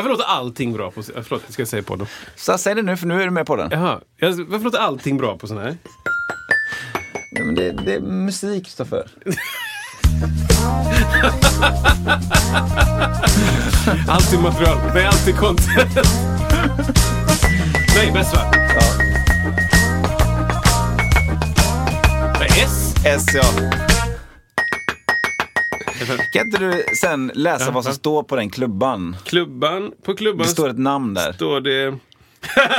Varför låter allting bra på... äh, Förlåt, ska jag säga på dem? Så säg det nu för nu är du med på den. Jaha. Jag- Varför låter allting bra på sån här? Ja, men det, det är musik, Kristoffer. Alltid material. Nej, alltid content. Nej, bäst va? Ja. S. S, ja. Kan inte du sen läsa Ja, vad som ja. står på den klubban? Klubban. På klubban Det står ett namn där. står det...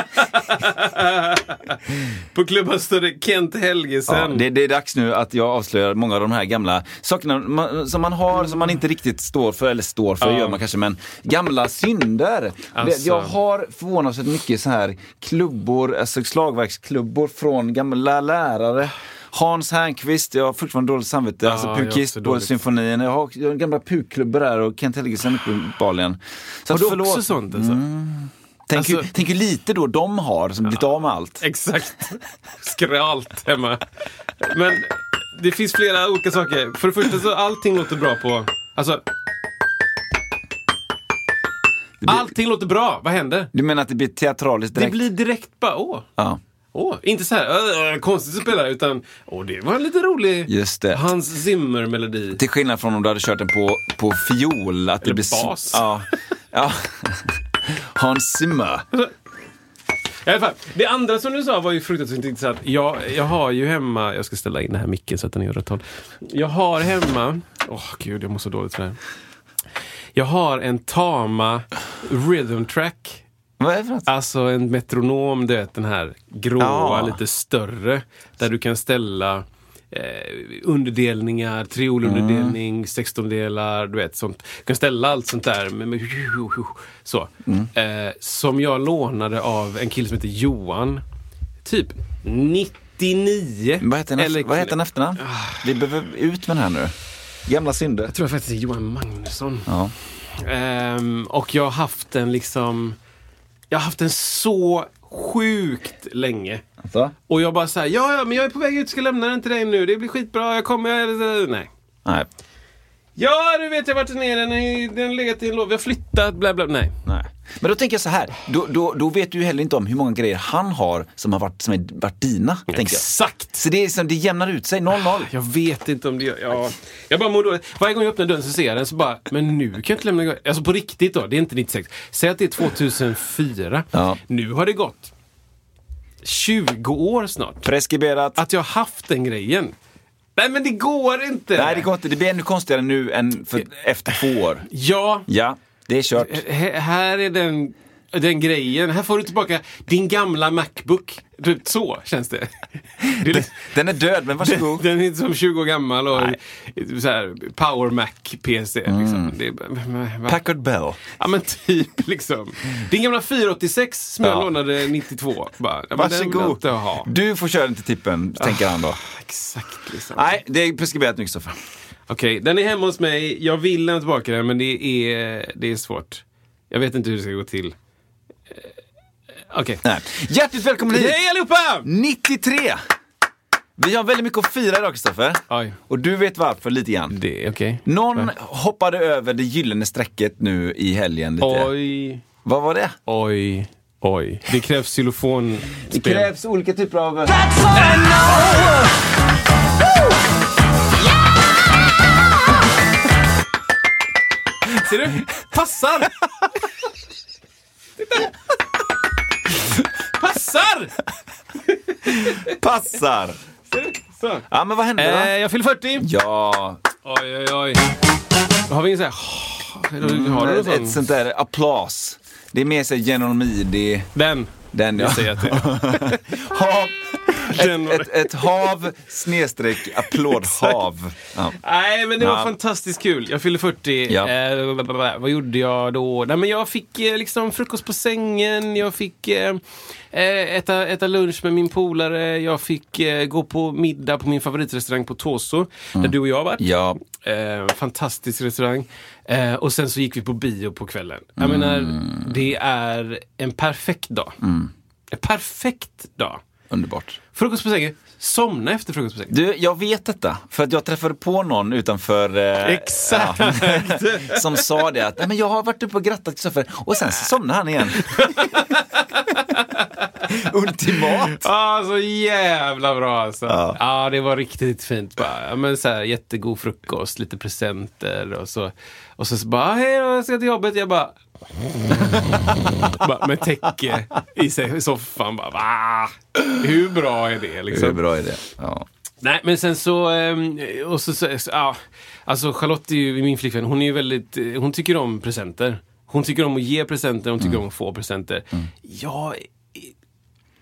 på klubban står det Kent Helgesen. Ja, det, det är dags nu att jag avslöjar många av de här gamla sakerna man, som man har, som man inte riktigt står för, eller står för Ja. gör man kanske, men gamla synder. Alltså. Det- Jag har förvånansvärt mycket så här klubbor, alltså slagverksklubbor från gamla lärare. Hans Härnqvist, jag har fortfarande dåligt samvete, Ja, alltså jag har pukist också på dåligt. symfonin. Jag har, jag har gamla pukklubbor där och Kent Helgesen uppenbarligen. Har du förlåt. också sånt alltså? Tänk, Alltså- hur, tänk hur lite då de har som blivit av med allt. Exakt. Skralt hemma. Men det finns flera olika saker. För det första så allting låter bra på... Alltså... Allting låter bra. Vad händer? Du menar att det blir teatraliskt direkt? Det blir direkt bara åh. Ja. Åh, inte så här "Åh, konstigt att spela utan åh, det var en lite rolig Just det. Hans Zimmer-melodi. Till skillnad från om du hade kört den på, på fiol. Att det Eller blir s- bas. Ja. ja. Hans Zimmer. I alla fall, det andra som du sa var ju fruktansvärt intressant. Jag, jag har ju hemma, jag ska ställa in den här micken så att den är åt rätt håll. Jag har hemma, åh gud jag mår så dåligt för det här. Jag har en Tama Rhythm Track. Vad är det för något? Alltså en metronom, du vet den här gråa, Ja. lite större. Där du kan ställa eh, underdelningar, triolunderdelning, Mm. sextondelar, du vet sånt. Du kan ställa allt sånt där. Med, med, så. Mm. Eh, som jag lånade av en kille som heter Johan. Typ 99. Vad heter Eller- vad heter den efternamn? Vi behöver ut med den här nu. Gamla synder. Jag tror faktiskt det är Johan Magnusson. Ja. Ehm, och jag har haft den liksom... Jag har haft den så sjukt länge. Alltså? Och jag bara såhär, ja ja men jag är på väg ut, ska lämna den till dig nu, det blir skitbra, jag kommer... Nej. Nej. Ja, du vet jag vart den är, den den har legat i en låda, vi har flyttat, bla bla, nej. Nej. Men då tänker jag så här, då, då, då vet du ju heller inte om hur många grejer han har som har varit, som är, varit dina. Exakt! Så det, är som, det jämnar ut sig, 0-0. Jag vet inte om det gör... Ja. Jag bara mår dåligt. Varje gång jag öppnar dörren så ser jag den så bara, men nu kan jag inte lämna... Alltså på riktigt då, det är inte 96. Säg att det är 2004. Ja. Nu har det gått 20 år snart. Preskriberat. Att jag har haft den grejen. Nej men det går inte! Nej, det går inte. Det blir ännu konstigare nu än för, efter två år. Ja, Ja, det är kört. H- här är den, den grejen. Här får du tillbaka din gamla Macbook. Typ så känns det. det är lite- Den är död, men varsågod. Den är som 20 år gammal och så här, Power Mac PC. Liksom. Det är, va? Packard Bell. Ja men typ liksom. Din gamla 486 som jag Ja. lånade 92. Bara, ja, Den jag Varsågod. ha. Du får köra den till tippen, tänker han då. Exakt liksom. Nej, det är preskriberat nu Kristoffer. Okej, den är hemma hos mig. Jag vill lämna tillbaka den men det är, det är svårt. Jag vet inte hur det ska gå till. Eh, Okej. Nej. Hjärtligt välkommen hit! Hej allihopa! 93! Vi har väldigt mycket att fira idag Kristoffer. Oj. Och du vet varför lite grann. Det är okej. Någon hoppade över det gyllene strecket nu i helgen lite. Oj, Vad var det? oj, oj. Det krävs xylofonspel. Det krävs olika typer av... Ser du? Passar! Titta. Passar! Passar! Ser du? Så. Ja, men vad hände då? Eh, jag fyller 40. Ja, Oj, oj, oj. Har vi ingen sån här... Har du ett, någon ett sån? sånt där applås. Det är mer så här General Midi. Den. Den Det ja. säger jag till. ett, ett, ett hav snedstreck applådhav. Ja. Nej, men det var Ja. fantastiskt kul. Jag fyllde 40. Ja. Eh, vad gjorde jag då? Nej, men jag fick eh, liksom frukost på sängen. Jag fick eh, eh, äta, äta lunch med min polare. Jag fick eh, gå på middag på min favoritrestaurang på Toso. Där du och jag har varit. Ja. Eh, fantastisk restaurang. Eh, och sen så gick vi på bio på kvällen. Jag Mm. menar, det är en perfekt dag. En perfekt dag. Underbart. Frukost på sängen. Somna efter frukost på sängen. Du, jag vet detta. För att jag träffade på någon utanför... Eh, Exakt. ja, som sa det att "Nej, men jag har varit uppe och grattat Kristoffer och sen så somnade han igen. Ultimat. Ja, så jävla bra alltså. Ja. Ja, det var riktigt fint. Bara. Men så här, jättegod frukost, lite presenter och så. Och så, så bara, hej då, jag ska till jobbet. Jag bara... bara med täcke i sig i soffan. Bara, va? Hur bra är det liksom? Hur bra är det? Ja. Nej, men sen så... ehm, Och så, så ja, alltså Charlotte är ju min flickvän. Hon är ju väldigt... eh, Hon tycker om presenter. Hon tycker om att ge presenter, hon tycker om att få presenter. Jag,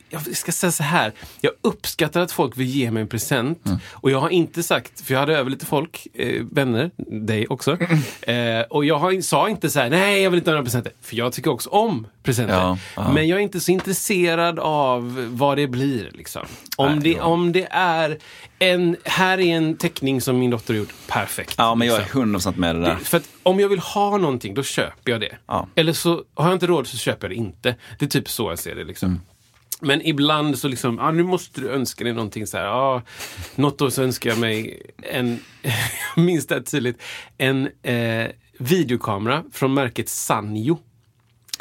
jag ska säga så här. Jag uppskattar att folk vill ge mig en present. Och jag har inte sagt, för jag hade över lite folk, eh, vänner, dig också. Eh, och jag har, sa inte så här, nej jag vill inte ha några presenter. För jag tycker också om presenter. Ja, ja. Men jag är inte så intresserad av vad det blir. Liksom. Om, Nej, det, ja. om det är en, här är en teckning som min dotter har gjort, perfekt. ja, men jag är liksom. 100% med det där. Det- För att om jag vill ha någonting, då köper jag det. Eller så har jag inte råd så köper jag det inte. Det är typ så jag ser det. Liksom. Mm. Men ibland så liksom, ah, nu måste du önska dig någonting så här. Ah, något år så önskar jag mig en, minns det tydligt, en eh, videokamera från märket Sanyo.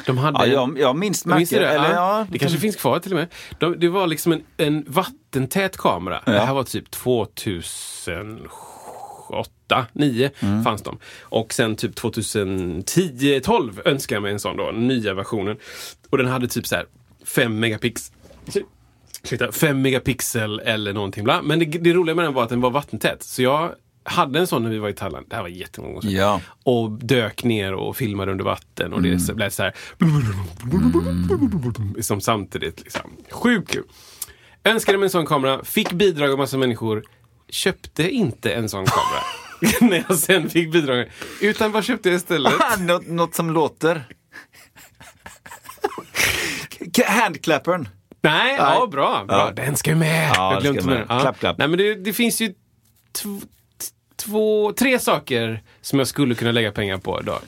De hade Ja, jag, jag minns märket. det? Eller, ja, ja, det kanske finns kvar till och med. De, det var liksom en, en vattentät kamera. Det här var typ 2008, 9 Mm. fanns de. Och sen typ 2010, 12 önskade jag mig en sån då, nya versionen. Och den hade typ så här 5 megapixel. Ursäkta, 5 megapixel eller någonting. Bla. Men det, det roliga med den var att den var vattentät. Så jag hade en sån när vi var i Thailand. Det här var jättemånga år sedan. Ja. Och dök ner och filmade under vatten. Och det blev så här... Som samtidigt. Liksom. Sjukt kul. Önskade mig en sån kamera. Fick bidrag av massa människor. Köpte inte en sån kamera. när jag sen fick bidrag. Utan vad köpte jag istället? något, något som låter. Handklappern. Nej, ja, Nej. bra. bra. Ja. Den ska med. Ja, jag glömde med. Ja. Klapp, klapp. Nej, men det, det finns ju två, tre saker som jag skulle kunna lägga pengar på idag.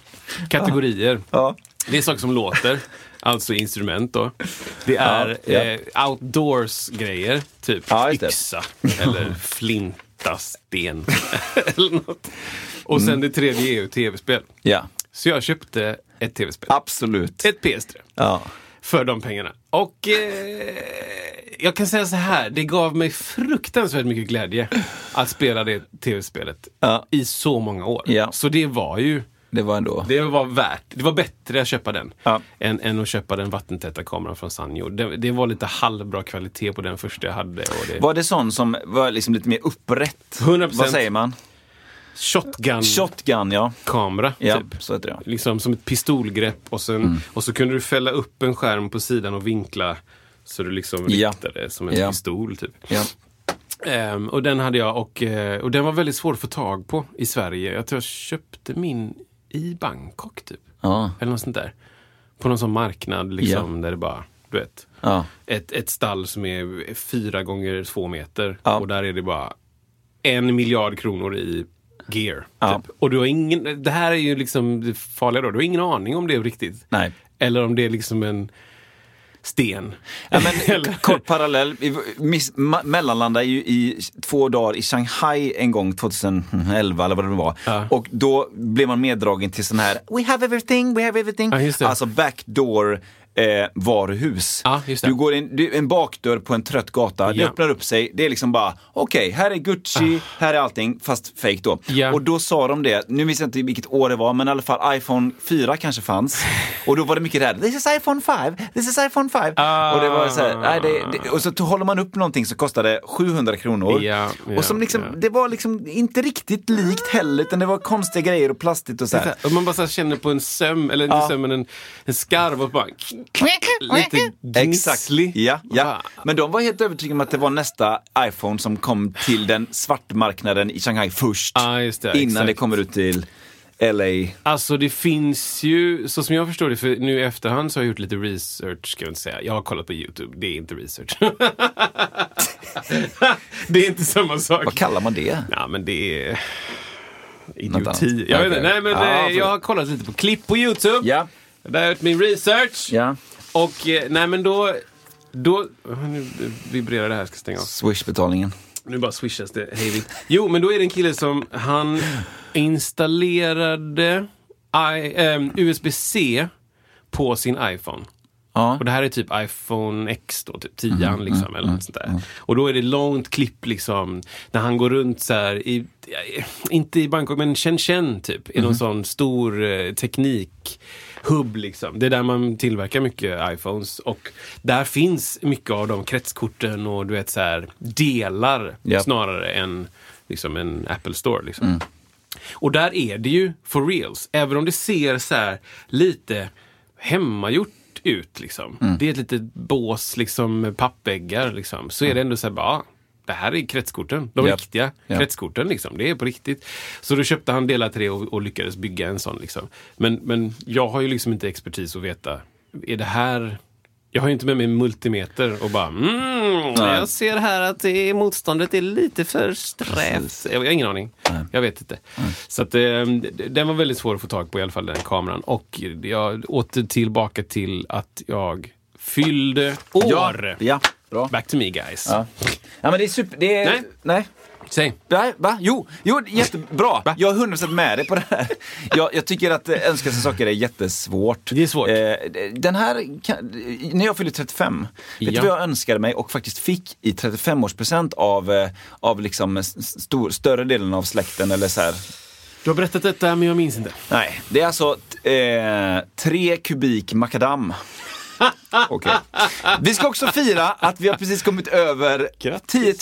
Kategorier. Ja. Det är saker som låter, alltså instrument då. Det är Ja, ja. Eh, outdoors-grejer, typ Ja, yxa eller flinta, sten eller något. Och sen det tredje är ju tv-spel. ja, Så jag köpte ett tv-spel. absolut. Ett PS3 Ja. För de pengarna. Och eh, jag kan säga så här, det gav mig fruktansvärt mycket glädje att spela det tv-spelet Ja. i så många år. Ja. Så det var ju, Det var ändå. det var värt, det var bättre att köpa den Ja. än, än att köpa den vattentäta kameran från Sanyo. Det, det var lite halvbra kvalitet på den första jag hade. Det, Var det sån som var liksom lite mer upprätt? 100%. Vad säger man? Shotgun-kamera, Shotgun, ja. Ja, typ. så heter det. Liksom som ett pistolgrepp och, sen, Mm. och så kunde du fälla upp en skärm på sidan och vinkla så du liksom Ja. riktade som en Ja. pistol. Typ. Ja. Ehm, och den hade jag och, eh, och den var väldigt svår att få tag på i Sverige. Jag tror jag köpte min i Bangkok typ. Ja. Eller något sånt där. På någon sån marknad liksom där det bara, du vet. Ja. Ett, ett stall som är fyra gånger två meter. Ja. Och där är det bara en miljard kronor i gear. Ja. Typ. Och du har ingen, det här är ju liksom det farliga då. Du har ingen aning om det är riktigt. Nej. Eller om det är liksom en sten. Ja, men, kort parallell. Miss, mellanlandade ju i två dagar i Shanghai en gång 2011 eller vad det var. Ja. Och då blev man meddragen till sån här We have everything, we have everything. Ja. Alltså backdoor eh, varuhus. Det. Du går in, du, en bakdörr på en trött gata, det Ja. öppnar upp sig. Det är liksom bara, okej, här är Gucci, här är allting, fast fake då. Ah. Ja. Och då sa de det, nu minns jag inte vilket år det var, men i alla fall iPhone 4 kanske fanns. Och då var det mycket där, this is iPhone 5, this is iPhone 5. Ah. Och det var så här, nej, det, det, och så håller man upp någonting som kostade 700 kronor. Ja, och som liksom, det var liksom inte riktigt likt heller, utan det var konstiga grejer och plastigt och så här. här, och man bara så här känner på en söm, eller inte Ja. söm, men en, en skarv och bara lite Exakt. gnisslig. Ja, ja. Men de var helt övertygade om att det var nästa iPhone som kom till den svartmarknaden i Shanghai först. Just det, innan exakt. det kommer ut till LA. Alltså det finns ju, så som jag förstår det, för nu i efterhand så har jag gjort lite research, ska jag inte säga. Jag har kollat på YouTube, det är inte research. det är inte samma sak. Vad kallar man det? Ja, men det är idioti. Jag, vet Okej. nej, men, Ja, eh, jag har kollat lite på klipp på YouTube. Ja. Där har jag gjort min research. Ja. Och eh, nej men då, då, nu vibrerar det här, jag ska stänga av. Swish-betalningen. Nu bara swishas det hej vilt. Jo, men då är det en kille som han installerade I, ehm, USB-C på sin iPhone. Ja. Och det här är typ iPhone X då, typ 10 liksom, eller något sånt där. Och då är det långt klipp liksom, när han går runt så här i, inte i Bangkok, men Shenzhen typ, i någon sån stor eh, teknik hubb liksom. Det är där man tillverkar mycket iPhones och där finns mycket av de kretskorten och du vet så här delar Ja. snarare än liksom en Apple Store liksom. Och där är det ju for reals. Även om det ser så här lite hemmagjort ut. Liksom. Det är ett litet bås, liksom, med pappväggar. Liksom. Så är det ändå så här, bara, ah, det här är kretskorten. De Japp. riktiga Japp. kretskorten. Liksom. Det är på riktigt. Så då köpte han delar till det och, och lyckades bygga en sån. Liksom. Men, men jag har ju liksom inte expertis att veta, är det här jag har ju inte med mig multimeter och bara mm, jag ser här att det är, motståndet är lite för strävt. Jag har ingen aning. Jag vet inte. Så att, eh, d- den var väldigt svår att få tag på i alla fall, den kameran. Och jag åter tillbaka till att jag fyllde år. Ja, ja. Bra. Back to me guys. Ja. Ja, men det är super... Det är... Nej. Nej. Säg. Nej, va? Jo, jo, jättebra. Va? Jag är 100% med dig på det här. Jag, jag tycker att eh, önska sig saker är jättesvårt. Det är svårt. Eh, den här, kan, när jag fyllde 35, vet du Ja. vad jag önskade mig och faktiskt fick i 35-årspresent av, eh, av liksom stor, större delen av släkten eller så här. Du har berättat detta men jag minns inte. Nej, det är alltså eh, tre kubik makadam. Okej. Vi ska också fira att vi har precis kommit över 10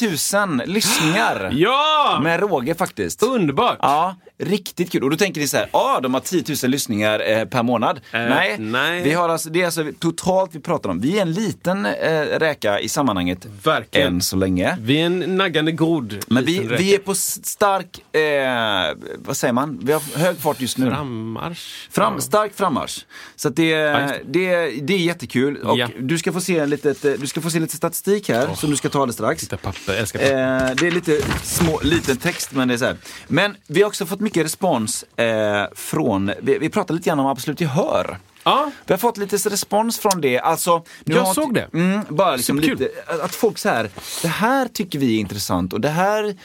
000 lyssningar. Ja! Med råge faktiskt. Underbart! Ja, riktigt kul. Och då tänker ni så här, ja de har 10 000 lyssningar eh, per månad. Eh, nej, nej. Vi har alltså, det är alltså totalt vi pratar om. Vi är en liten eh, räka i sammanhanget. Verkligen. Än så länge. Vi är en naggande god Men vi, liten vi är på stark, eh, vad säger man? Vi har hög fart just nu. Frammarsch. Fram, Ja. stark frammarsch. Så det, just det. Det, är jättekul. Och Ja. du, ska få se litet, eh, du ska få se lite statistik här som du ska ta alldeles strax. Titta papper, jag älskar papper. Eh, det är lite små, liten text men det är så här. Men vi har också fått mycket respons eh, från, vi, vi pratade lite grann om Absolut Gehör. Ja, Vi har fått lite respons från det. Alltså, nu Jag har såg det. Mm, bara liksom lite, att folk så här, det här tycker vi är intressant och det här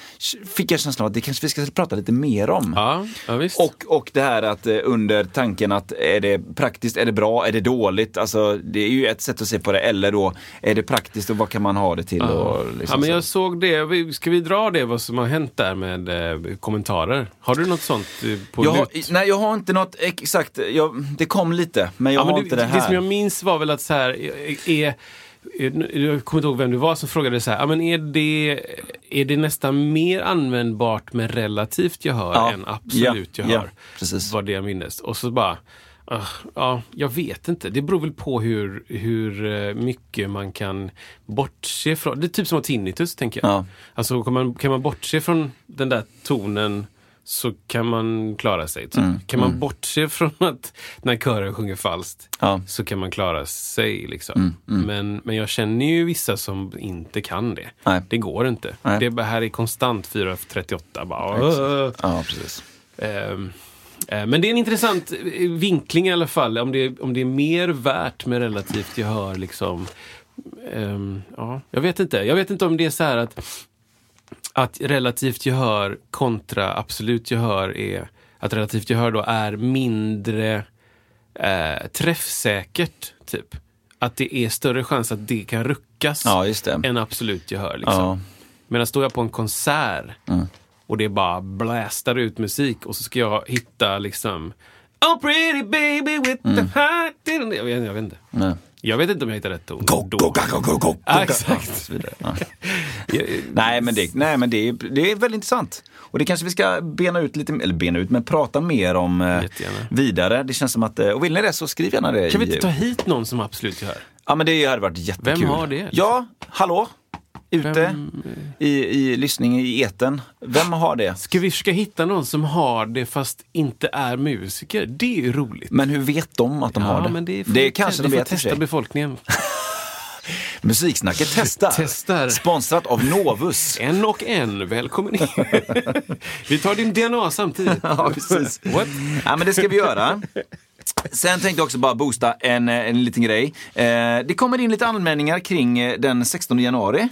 fick jag känslan av att det kanske vi ska prata lite mer om. ja, ja visst. Och, och det här att eh, under tanken att är det praktiskt, är det bra, är det dåligt? Alltså det är ju ett sätt att se på det. Eller då, är det praktiskt och vad kan man ha det till? Och liksom ja, men så. jag såg det. Ska vi dra det, vad som har hänt där med eh, kommentarer? Har du något sånt eh, på jag har, nej, jag har inte något exakt. Jag, det kom lite, men jag Ja, men har det, inte det här. det som jag minns var väl att så här, är, jag kommer inte ihåg vem du var som frågade så här, ja, men är det, är det nästan mer användbart med relativt gehör Ja. än absolut Ja, gehör? ja, precis. Var det jag minns. Och så bara, ah, ja, jag vet inte. Det beror väl på hur, hur eh, mycket man kan bortse från. Det är typ som att tinnitus, tänker jag. Ja. Alltså kan man, kan man bortse från den där tonen så kan man klara sig. Typ. Mm, Kan man bortse från att när kören sjunger falskt Ja. Mm, så kan man klara sig. Liksom. Men, men jag känner ju vissa som inte kan det. Nej. Det går inte. Nej. Det här är konstant 4.38. Bara. Ja, precis. Eh, Men det är en intressant eh, vinkling i alla fall. Om det, om det är mer värt med relativt gehör. Liksom. Ehm, ja, jag vet inte. Jag vet inte om det är så här att, att relativt gehör kontra absolut gehör är att relativt gehör då är mindre eh, träffsäkert. Typ. Att det är större chans att det kan ruckas Ja, det. än absolut gehör. Liksom. Ja. Medan står jag på en konsert och det bara blästar ut musik och så ska jag hitta liksom Oh pretty baby with the heart. Jag vet, jag vet inte. Nej. Jag vet inte om jag hittar rätt ton. Go, go, go, go, go, go. Ja, exakt. Så vidare. Ja. nej, men, det, nej, men det, är, det är väldigt intressant. Och det kanske vi ska bena ut lite, eller bena ut, men prata mer om eh, Jättegärna. vidare. Det känns som att, eh, och vill ni det så skriv gärna det. Kan vi inte ta hit någon som absolut gör? Ja men det hade varit jättekul. Vem har det? Ja, hallå? Ute Vem- i, i lyssning i eten. Vem har det? Ska vi försöka hitta någon som har det fast inte är musiker? Det är ju roligt. Men hur vet de att de har det? men det, får det kanske de vet testa sig. befolkningen. Musiksnacket testar. Testar. Sponsrat av Novus. En och en, välkommen in. vi tar din DNA samtidigt. Ja, precis. What? Ja, men det ska vi göra. Sen tänkte jag också bara boosta en, eh, en liten grej. Eh, det kommer in lite anmälningar kring eh, den 16 januari.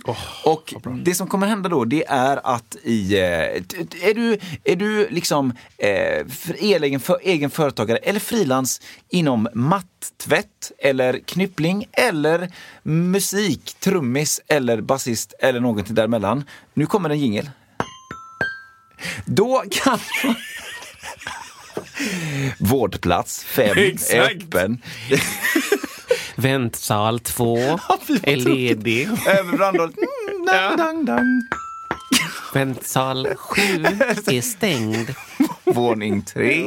och det som kommer hända då, det är att i... Eh, är, du, är du liksom eh, för egen, för, egen företagare eller frilans inom mattvätt eller knyppling eller musik, trummis eller basist eller någonting däremellan. Nu kommer en jingel. Då kan Vårdplats 5 är Exakt. öppen. Väntsal 2 fy, vad är ledig. Över brandhållet. Mm, dang, dang, dang. Väntsal 7 är stängd. Våning 3.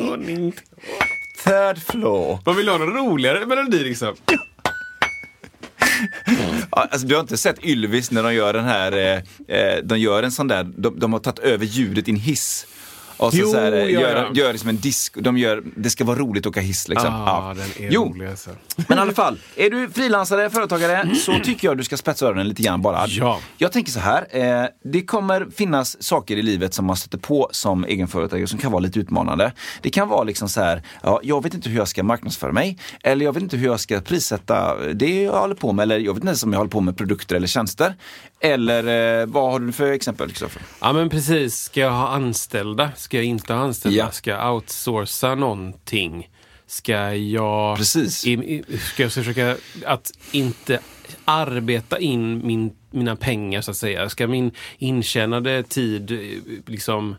Third floor. Man vill ha någon roligare melodi liksom. Alltså, du har inte sett Ylvis när de gör den här, eh, eh, de gör en sån där, de, de har tagit över ljudet i en hiss. Och så, Jo, så här, ja, gör, ja. gör det som en disk, de gör, det ska vara roligt att åka hiss liksom. Ah, den är Jo, rolig alltså. Men i alla fall, är du frilansare, företagare, så tycker jag du ska spetsa öronen lite grann bara. Ja. Jag tänker så här, eh, det kommer finnas saker i livet som man stöter på som egenföretagare som kan vara lite utmanande. Det kan vara liksom så här, ja, jag vet inte hur jag ska marknadsföra mig, eller jag vet inte hur jag ska prissätta det jag håller på med, eller jag vet inte ens om jag håller på med produkter eller tjänster. Eller eh, vad har du för exempel, Kristoffer? Ja men precis, ska jag ha anställda? Ska jag inte ha anställda? Ja. Ska jag outsourca någonting? Ska jag... Precis. Ska jag försöka att inte arbeta in min, mina pengar så att säga? Ska min intjänade tid liksom...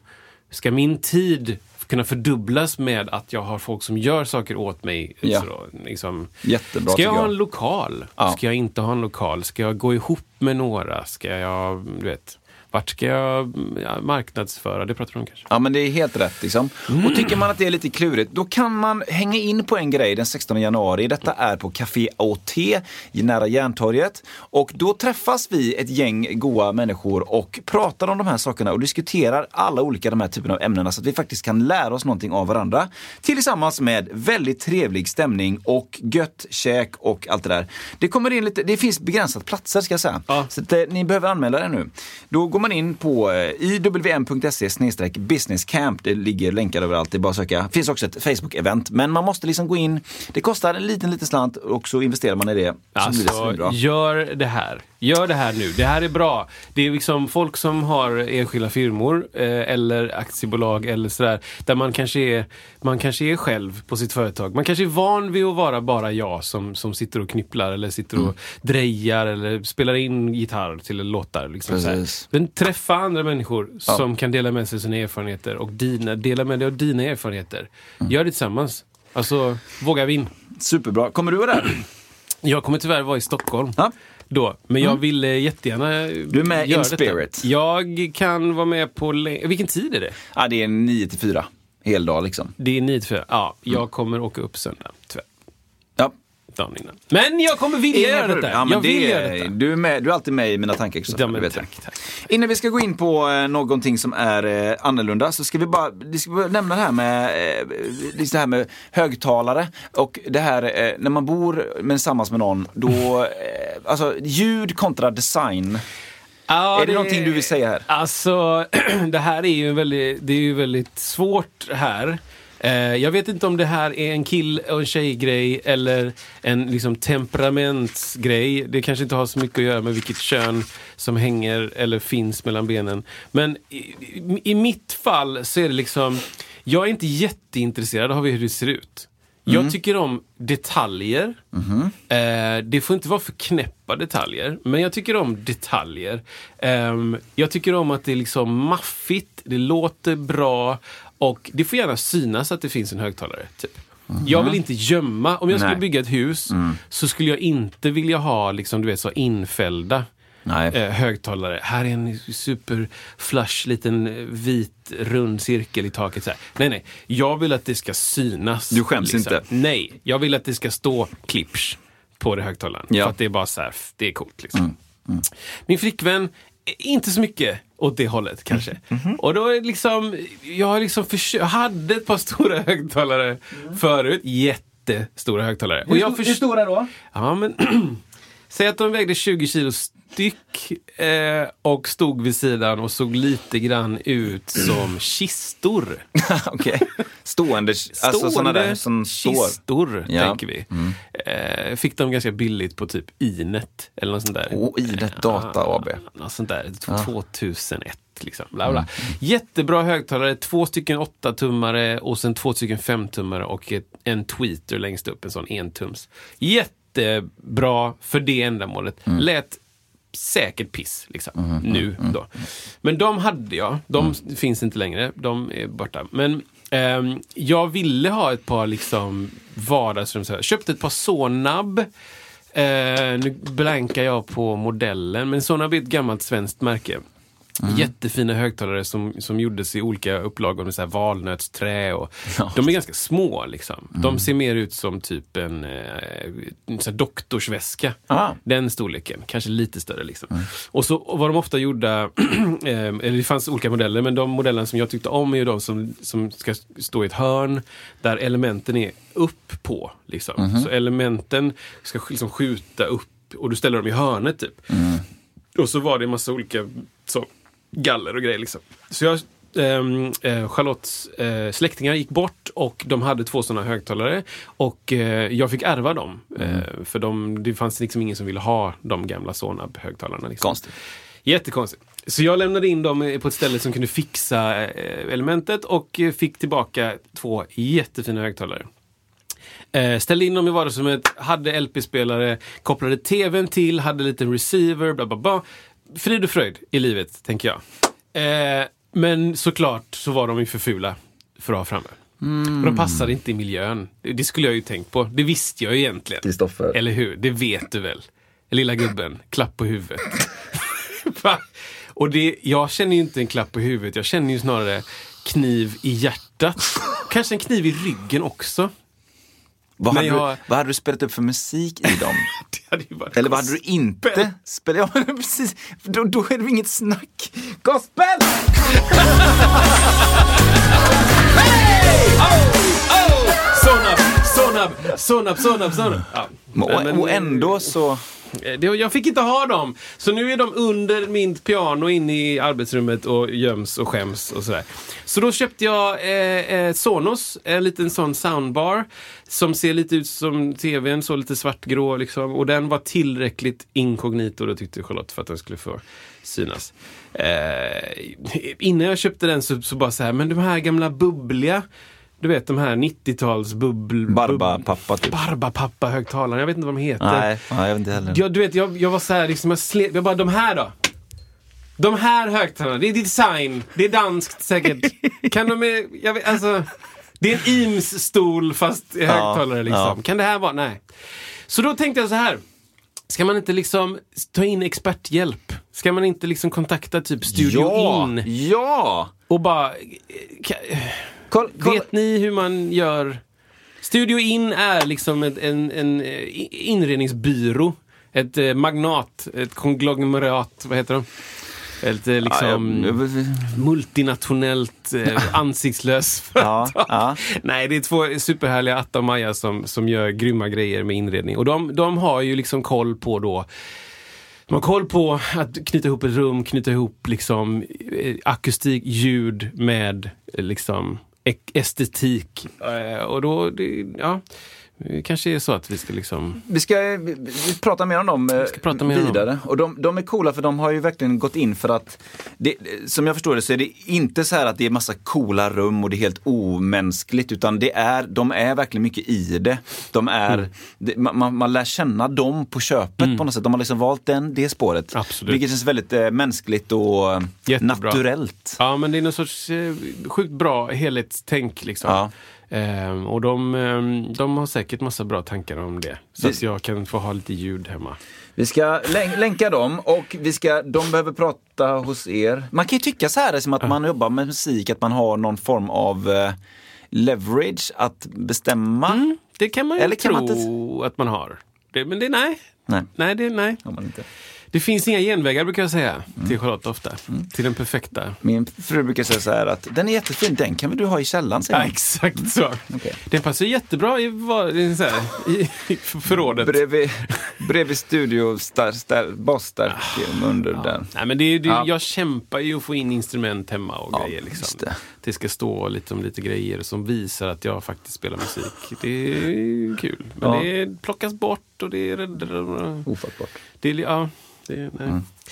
Ska min tid kunna fördubblas med att jag har folk som gör saker åt mig? Ja. Så, liksom, Jättebra Ska jag tycker ha jag. en lokal? Ja. Ska jag inte ha en lokal? Ska jag gå ihop med några? Ska jag, du vet, vart ska jag ja, marknadsföra? Det pratar du om kanske? Ja men det är helt rätt liksom. Och tycker man att det är lite klurigt, då kan man hänga in på en grej den 16 januari. Detta är på Café i nära Järntorget. Och då träffas vi ett gäng goa människor och pratar om de här sakerna och diskuterar alla olika de här typerna av ämnena så att vi faktiskt kan lära oss någonting av varandra. Tillsammans med väldigt trevlig stämning och gött käk och allt det där. Det kommer in lite, det finns begränsat platser ska jag säga. Ja. Så att, eh, ni behöver anmäla er nu. Då går man in på eh, iwm.se businesscamp. Det ligger länkar överallt, det är bara att söka. Det finns också ett Facebook-event, men man måste liksom gå in. Det kostar en liten, liten slant och så investerar man i det. Det Alltså, svinbra. gör det här. Gör det här nu. Det här är bra. Det är liksom folk som har enskilda firmor eh, eller aktiebolag eller sådär. Där man kanske, är, man kanske är själv på sitt företag. Man kanske är van vid att vara bara jag som, som sitter och knypplar eller sitter Mm. och drejar eller spelar in gitarr till låtar. Liksom. Men träffa andra människor som kan dela med sig av sina erfarenheter och dina, dela med dig av dina erfarenheter. Mm. Gör det tillsammans. Alltså, våga vinn. Superbra. Kommer du vara där? Jag kommer tyvärr vara i Stockholm. Ja. Då. Men jag vill eh, jättegärna Du är med in spirit. Jag kan vara med på... Vilken tid är det? ja, det är 9 till 4. Hel dag liksom. Det är 9 till 4. Ja, jag kommer åka upp söndag, tyvärr. Ja. Dagen innan. Men jag kommer vilja göra detta. Ja, men jag vill det göra detta. du, är med, du är alltid med i mina tankar Kristoffer. Ja, men tack, tack. Innan vi ska gå in på eh, någonting som är eh, annorlunda så ska vi bara, vi ska bara nämna det här med, eh, det här med högtalare och det här när man bor med, tillsammans med någon, då, alltså ljud kontra design. Ja, är det, någonting du vill säga här? Alltså, det här är ju väldigt, det är ju väldigt svårt här. Eh, jag vet inte om det här är en kill och en tjejgrej eller en liksom temperamentsgrej. Det kanske inte har så mycket att göra med vilket kön som hänger eller finns mellan benen. Men i, i, i mitt fall så är det liksom, jag är inte jätteintresserad av hur det ser ut. Jag tycker om detaljer. Eh, det får inte vara för knäppa detaljer, men jag tycker om detaljer. Ehm, jag tycker om att det är liksom maffigt, det låter bra och det får gärna synas att det finns en högtalare. Typ. Jag vill inte gömma. Om jag skulle Nej. bygga ett hus så skulle jag inte vilja ha liksom, du vet, så infällda Nej. eh, högtalare. Här är en super flush liten eh, vit rund cirkel i taket. Så här. Nej, nej. Jag vill att det ska synas. liksom. Du skäms inte? Nej, jag vill att det ska stå klipsch på det högtalaren. Ja. För att det är bara så här, det är coolt liksom. Min flickvän, inte så mycket åt det hållet kanske. Och då är liksom, jag liksom hade ett par stora högtalare förut. Jättestora högtalare. Och jag förs- stora då? Ja, men säg att de vägde 20 kilo styck eh, och stod vid sidan och såg lite grann ut som kistor. Okej. Stående, alltså sådana där som står. kistor, Ja. tänker vi. Eh, fick de ganska billigt på typ Inet eller något sånt där. Åh, Inet Data AB. Något sånt där. 2001. Liksom, bla bla. Jättebra högtalare, två stycken 8-tummare och sen två stycken 5-tummare och ett, en tweeter längst upp, en sån entums. Jättebra för det ändamålet. Lät säkert piss, liksom, nu då. Men de hade jag, de finns inte längre, de är borta. Men ehm, jag ville ha ett par liksom vardagsrum. så. Köpte ett par Sonab. Eh, nu blankar jag på modellen, men Sonab är ett gammalt svenskt märke. Jättefina högtalare som, som gjordes i olika upplagor med så här valnötsträ. Och, De är ganska små. Liksom. De ser mer ut som typ en, eh, en så doktorsväska. Ah. Den storleken, kanske lite större. Liksom. Och så var de ofta gjorda, eh, eller det fanns olika modeller, men de modellerna som jag tyckte om är de som, som ska stå i ett hörn där elementen är upp på. Liksom. Så elementen ska sk- liksom skjuta upp och du ställer dem i hörnet typ. Och så var det en massa olika så, galler och grejer. Liksom. Så jag, ehm, eh, Charlottes eh, släktingar gick bort och de hade två sådana högtalare. Och eh, jag fick ärva dem. Eh, för de, det fanns liksom ingen som ville ha de gamla Sonab-högtalarna. Liksom. Konstigt. Jättekonstigt. Så jag lämnade in dem eh, på ett ställe som kunde fixa eh, elementet och eh, fick tillbaka två jättefina högtalare. Eh, ställde in dem i vardagsrummet, hade LP-spelare, kopplade tvn till, hade lite receiver, bla bla bla. Frid och fröjd i livet, tänker jag. Eh, men såklart så var de ju för fula för att ha framme. Och de passade inte i miljön. Det, skulle jag ju tänkt på. Det visste jag ju egentligen. Kristoffer. Eller hur? Det vet du väl? Lilla gubben, klapp på huvudet. Och det, jag känner ju inte en klapp på huvudet, jag känner ju snarare kniv i hjärtat. Kanske en kniv i ryggen också. Vad hade, jag- du, vad hade du spelat upp för musik i dem? Eller vad hade du inte spelat? Ja, men precis. Då, då är det inget snack. Gospel! Sonab, sonab, sonab, sonab, sonab. Ja. Men- och ändå så... Eh, Det, jag fick inte ha dem. Så nu är de under min piano inne i arbetsrummet och göms och skäms och sådär. Så då köpte jag eh, eh, Sonos, en liten sån soundbar som ser lite ut som tvn, så lite svartgrå liksom. Och den var tillräckligt inkognito, då tyckte Charlotte, för att den skulle få synas. Eh, innan jag köpte den så, så bara så här, men de här gamla bubbliga du vet de här 90-tals bubbel... Barbapappa, typ. Barbapappa-högtalarna, jag vet inte vad de heter. Nej, ja, jag vet inte heller. Jag, du vet, jag, jag var så här, liksom, jag, slet, jag bara, de här då? De här högtalarna, det är design, det är danskt säkert. kan de, jag vet, alltså, det är en Eames-stol fast i högtalare liksom. ja. Kan det här vara? Nej. Så då tänkte jag så här. Ska man inte liksom ta in experthjälp? Ska man inte liksom kontakta typ Studio ja, In Ja! och bara... eh, ka- Koll, koll. Vet ni hur man gör? Studio In är liksom ett, en, en eh, inredningsbyrå. Ett eh, magnat, ett konglomerat, vad heter de? Ett eh, liksom Ja, jag- multinationellt eh, ansiktslöst Ja, företag. ja. Nej, det är två superhärliga Atta och Maja som, som gör grymma grejer med inredning. Och de, de har ju liksom koll på då de har koll på att knyta ihop ett rum, knyta ihop liksom akustik, ljud med liksom estetik. Eh, och då, det, ja, det kanske är så att vi ska liksom... Vi ska, vi, vi pratar mer om dem eh, ska prata mer om vidare. Och de, de är coola för de har ju verkligen gått in för att, det, som jag förstår det så är det inte så här att det är massa coola rum och det är helt omänskligt utan det är, de är verkligen mycket i det. De är, Mm. det, man, man- lär känna dem på köpet på något sätt. De har liksom valt den, det spåret. Absolut. Vilket känns väldigt eh, mänskligt och eh, Jättebra. naturellt. Ja, men det är någon sorts eh, sjukt bra helhetstänk liksom. Ja. Ehm, och de, ehm, de har säkert massa bra tankar om det. Så att jag kan få ha lite ljud hemma. Vi ska län- länka dem och vi ska, de behöver prata hos er. Man kan ju tycka så här som att man jobbar med musik, att man har någon form av eh, leverage att bestämma. Det kan man ju Eller tro man att man har. Det, men det, nej. Nej, Nej, det, nej. har man inte. Det finns inga genvägar brukar jag säga Mm. till Charlotte ofta. Till den perfekta. Min fru brukar säga så här att den är jättefin, den kan väl du ha i källaren? Säger Ja, exakt så. Okej. Den passar jättebra i, i, så här, i, i förrådet. Bredvid, bredvid studio, star, star, basstärk under där. Nej, men det, det, Ja. Jag kämpar ju att få in instrument hemma och Ja, grejer. Liksom. det. det ska stå lite om lite grejer som visar att jag faktiskt spelar musik. Det är kul. Men Ja. det plockas bort och det är... Ofattbart. Det är ja, det, nej.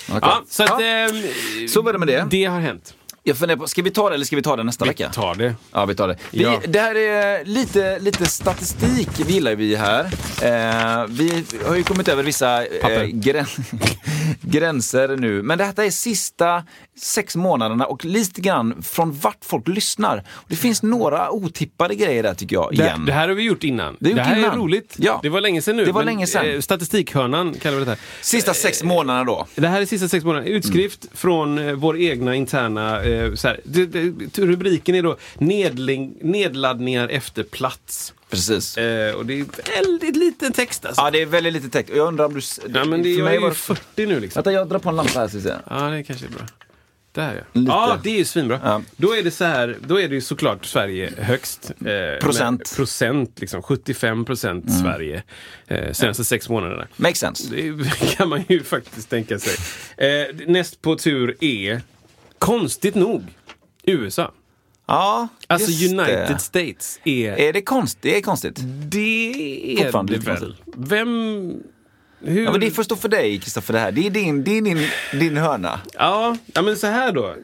Okej. ja, så att, Ja. ehm, Så var det med det. Det har hänt. Jag funderar på, ska vi ta det eller ska vi ta det nästa Vi vecka? tar det. Ja, vi tar det. Vi, Ja. Det här är lite, lite statistik, vi gillar vi här. Eh, vi har ju kommit över vissa eh, Papper. grän, gränser nu. Men detta är sista sex månaderna och lite grann från vart folk lyssnar. Och det finns några otippade grejer där tycker jag, Det, igen. det här har vi gjort innan. Det gjort här är innan. roligt. Ja. Det var länge sedan nu. Det var men, länge sedan. eh, statistikhörnan kallar vi det här. Sista sex månaderna då. Det här är sista sex månader. Utskrift från eh, vår egna interna... Eh, så här, det, det, rubriken är då nedling, nedladdningar efter plats. Precis. Eh, och det är väldigt liten text alltså. Ja, det är väldigt lite text. Och Jag undrar om du... Ja, men det, för jag mig är var ju det- 40 nu liksom. Vänta, jag drar på en lampa här så vi ser. Ja, det kanske är bra. Där ja. Lite. Ja, det är ju svinbra. Ja. Då är det så här, då är det ju såklart Sverige högst. Eh, Procent. Procent, liksom 75 procent Sverige. Eh, senaste sex månaderna. Makes sense. Det kan man ju faktiskt tänka sig. Eh, näst på tur är, konstigt nog, USA. Ja, Alltså just United det. States är... Är det konstigt? Det är konstigt. Det är Fortfarande det lite väl. konstigt. Vem... Hur... Ja, men det får stå för dig, Kristoffer, det här. Det är din, det är din, din hörna. Ja, ja, men så här då.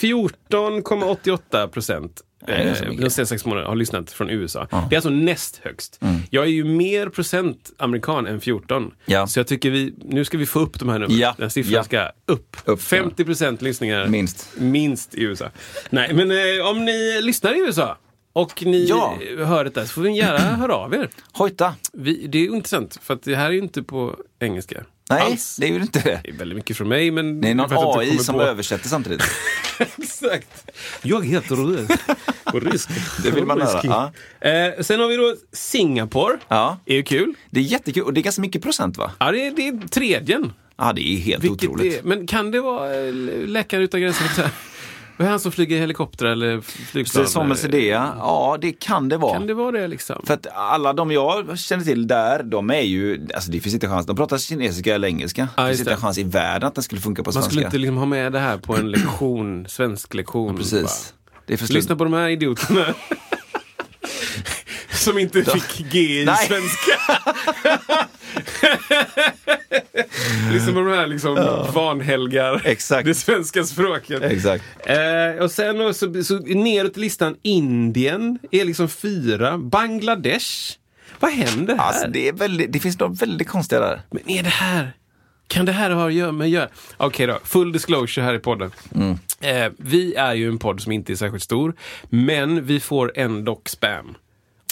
14,88 procent eh, de sex månaderna har lyssnat från USA. Det är alltså näst högst. Mm. Jag är ju mer procent amerikan än 14. Ja. Så jag tycker vi, nu ska vi få upp de här numren. Ja. Den siffran Ja. ska upp. Upp, 50 procent lyssningar. Minst. Minst i USA. Nej, men eh, om ni lyssnar i USA och ni Ja. hör detta så får ni gärna höra av er. Hojta. Vi, det är intressant, för att det här är ju inte på engelska. Nej, Alls. det är ju inte det. Det är väldigt mycket från mig, men... Det är någon AI som på- översätter samtidigt. Exakt. Jag heter Röd. På rysk. Det vill man höra, ja. Eh, sen har vi då Singapore. Ja. Är ju kul. Det är jättekul och det är ganska mycket procent va? Ja, det är, det är tredjen. Ja, det är helt Vilket otroligt. är, men kan det vara eh, Läkare utan gränser? Är han som flyger helikopter eller flygplan? Precis som med Cedea. Ja, det kan det vara. Kan det vara det liksom? För att alla de jag känner till där, de är ju, alltså det finns inte chans, de pratar kinesiska eller engelska. Ja, det finns inte en chans i världen att den skulle funka på Man svenska. skulle inte liksom ha med det här på en lektion, svensk lektion. Precis. Bara. slut. Lyssna på de här idioterna. Som inte fick G i svenska. liksom de här liksom vanhelgar Exakt. det svenska språket. Exakt. Eh, och sen så, så neråt i listan, Indien är liksom fyra. Bangladesh. Vad händer här? Alltså det, är väldigt, det finns något väldigt konstiga där. Men är det här... Kan det här ha att göra med? Okej då, full disclosure här i podden. Eh, vi är ju en podd som inte är särskilt stor, men vi får ändå spam.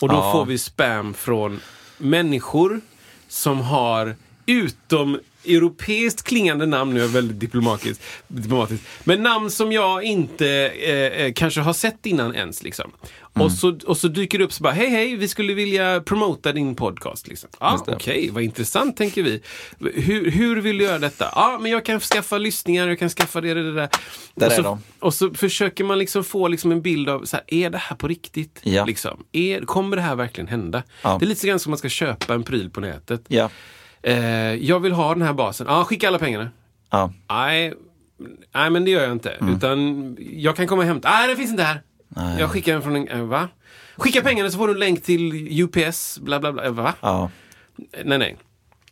Och då Ja. får vi spam från människor som har utom europeiskt klingande namn, nu är väldigt diplomatiskt, diplomatiskt, men namn som jag inte eh, eh, kanske har sett innan ens. Liksom. Mm. Och, så, och så dyker det upp så bara, hej hej, vi skulle vilja promota din podcast. Liksom. Ah. Okej, vad intressant tänker vi. Hur, hur vill du göra detta? Ja, men jag kan skaffa lyssningar, jag kan skaffa det, det, det där. Där och, är så, de. och så försöker man liksom få liksom en bild av, så här, är det här på riktigt? Ja. Liksom? Är, kommer det här verkligen hända? Ja. Det är lite grann som man ska köpa en pryl på nätet. Ja. Eh, jag vill ha den här basen. Ja, skicka alla pengarna. Ja. Nej, nej men det gör jag inte. Mm. Utan jag kan komma och hämta. Nej, den finns inte här. Jag skickar den från en... eh, Va? Skicka pengarna så får du en länk till UPS, bla bla bla. Eh, Va? Ja. Nej, nej.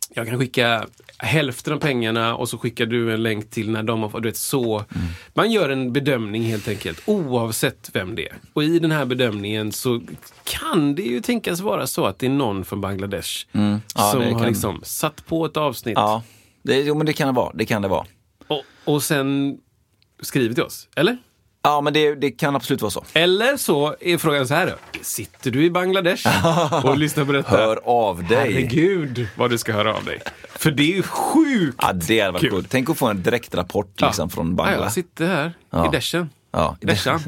Jag kan skicka hälften av pengarna och så skickar du en länk till när de har fått, du vet så. Man gör en bedömning helt enkelt, oavsett vem det är. Och i den här bedömningen så kan det ju tänkas vara så att det är någon från Bangladesh Ja, som har liksom satt på ett avsnitt ja. Det, jo, men det kan det vara. Det kan det vara. och, och sen skrivit till oss. Eller? Ja, men det, det kan absolut vara så. Eller så är frågan så här då. Sitter du i Bangladesh och lyssnar på detta? Hör av dig. Herregud vad du ska höra av dig. För det är ju sjukt Ja, det hade varit Kul. coolt. Tänk att få en direktrapport liksom, från Ja, Bangla. jag sitter här Ja. i Deshen. Ja, Deshan.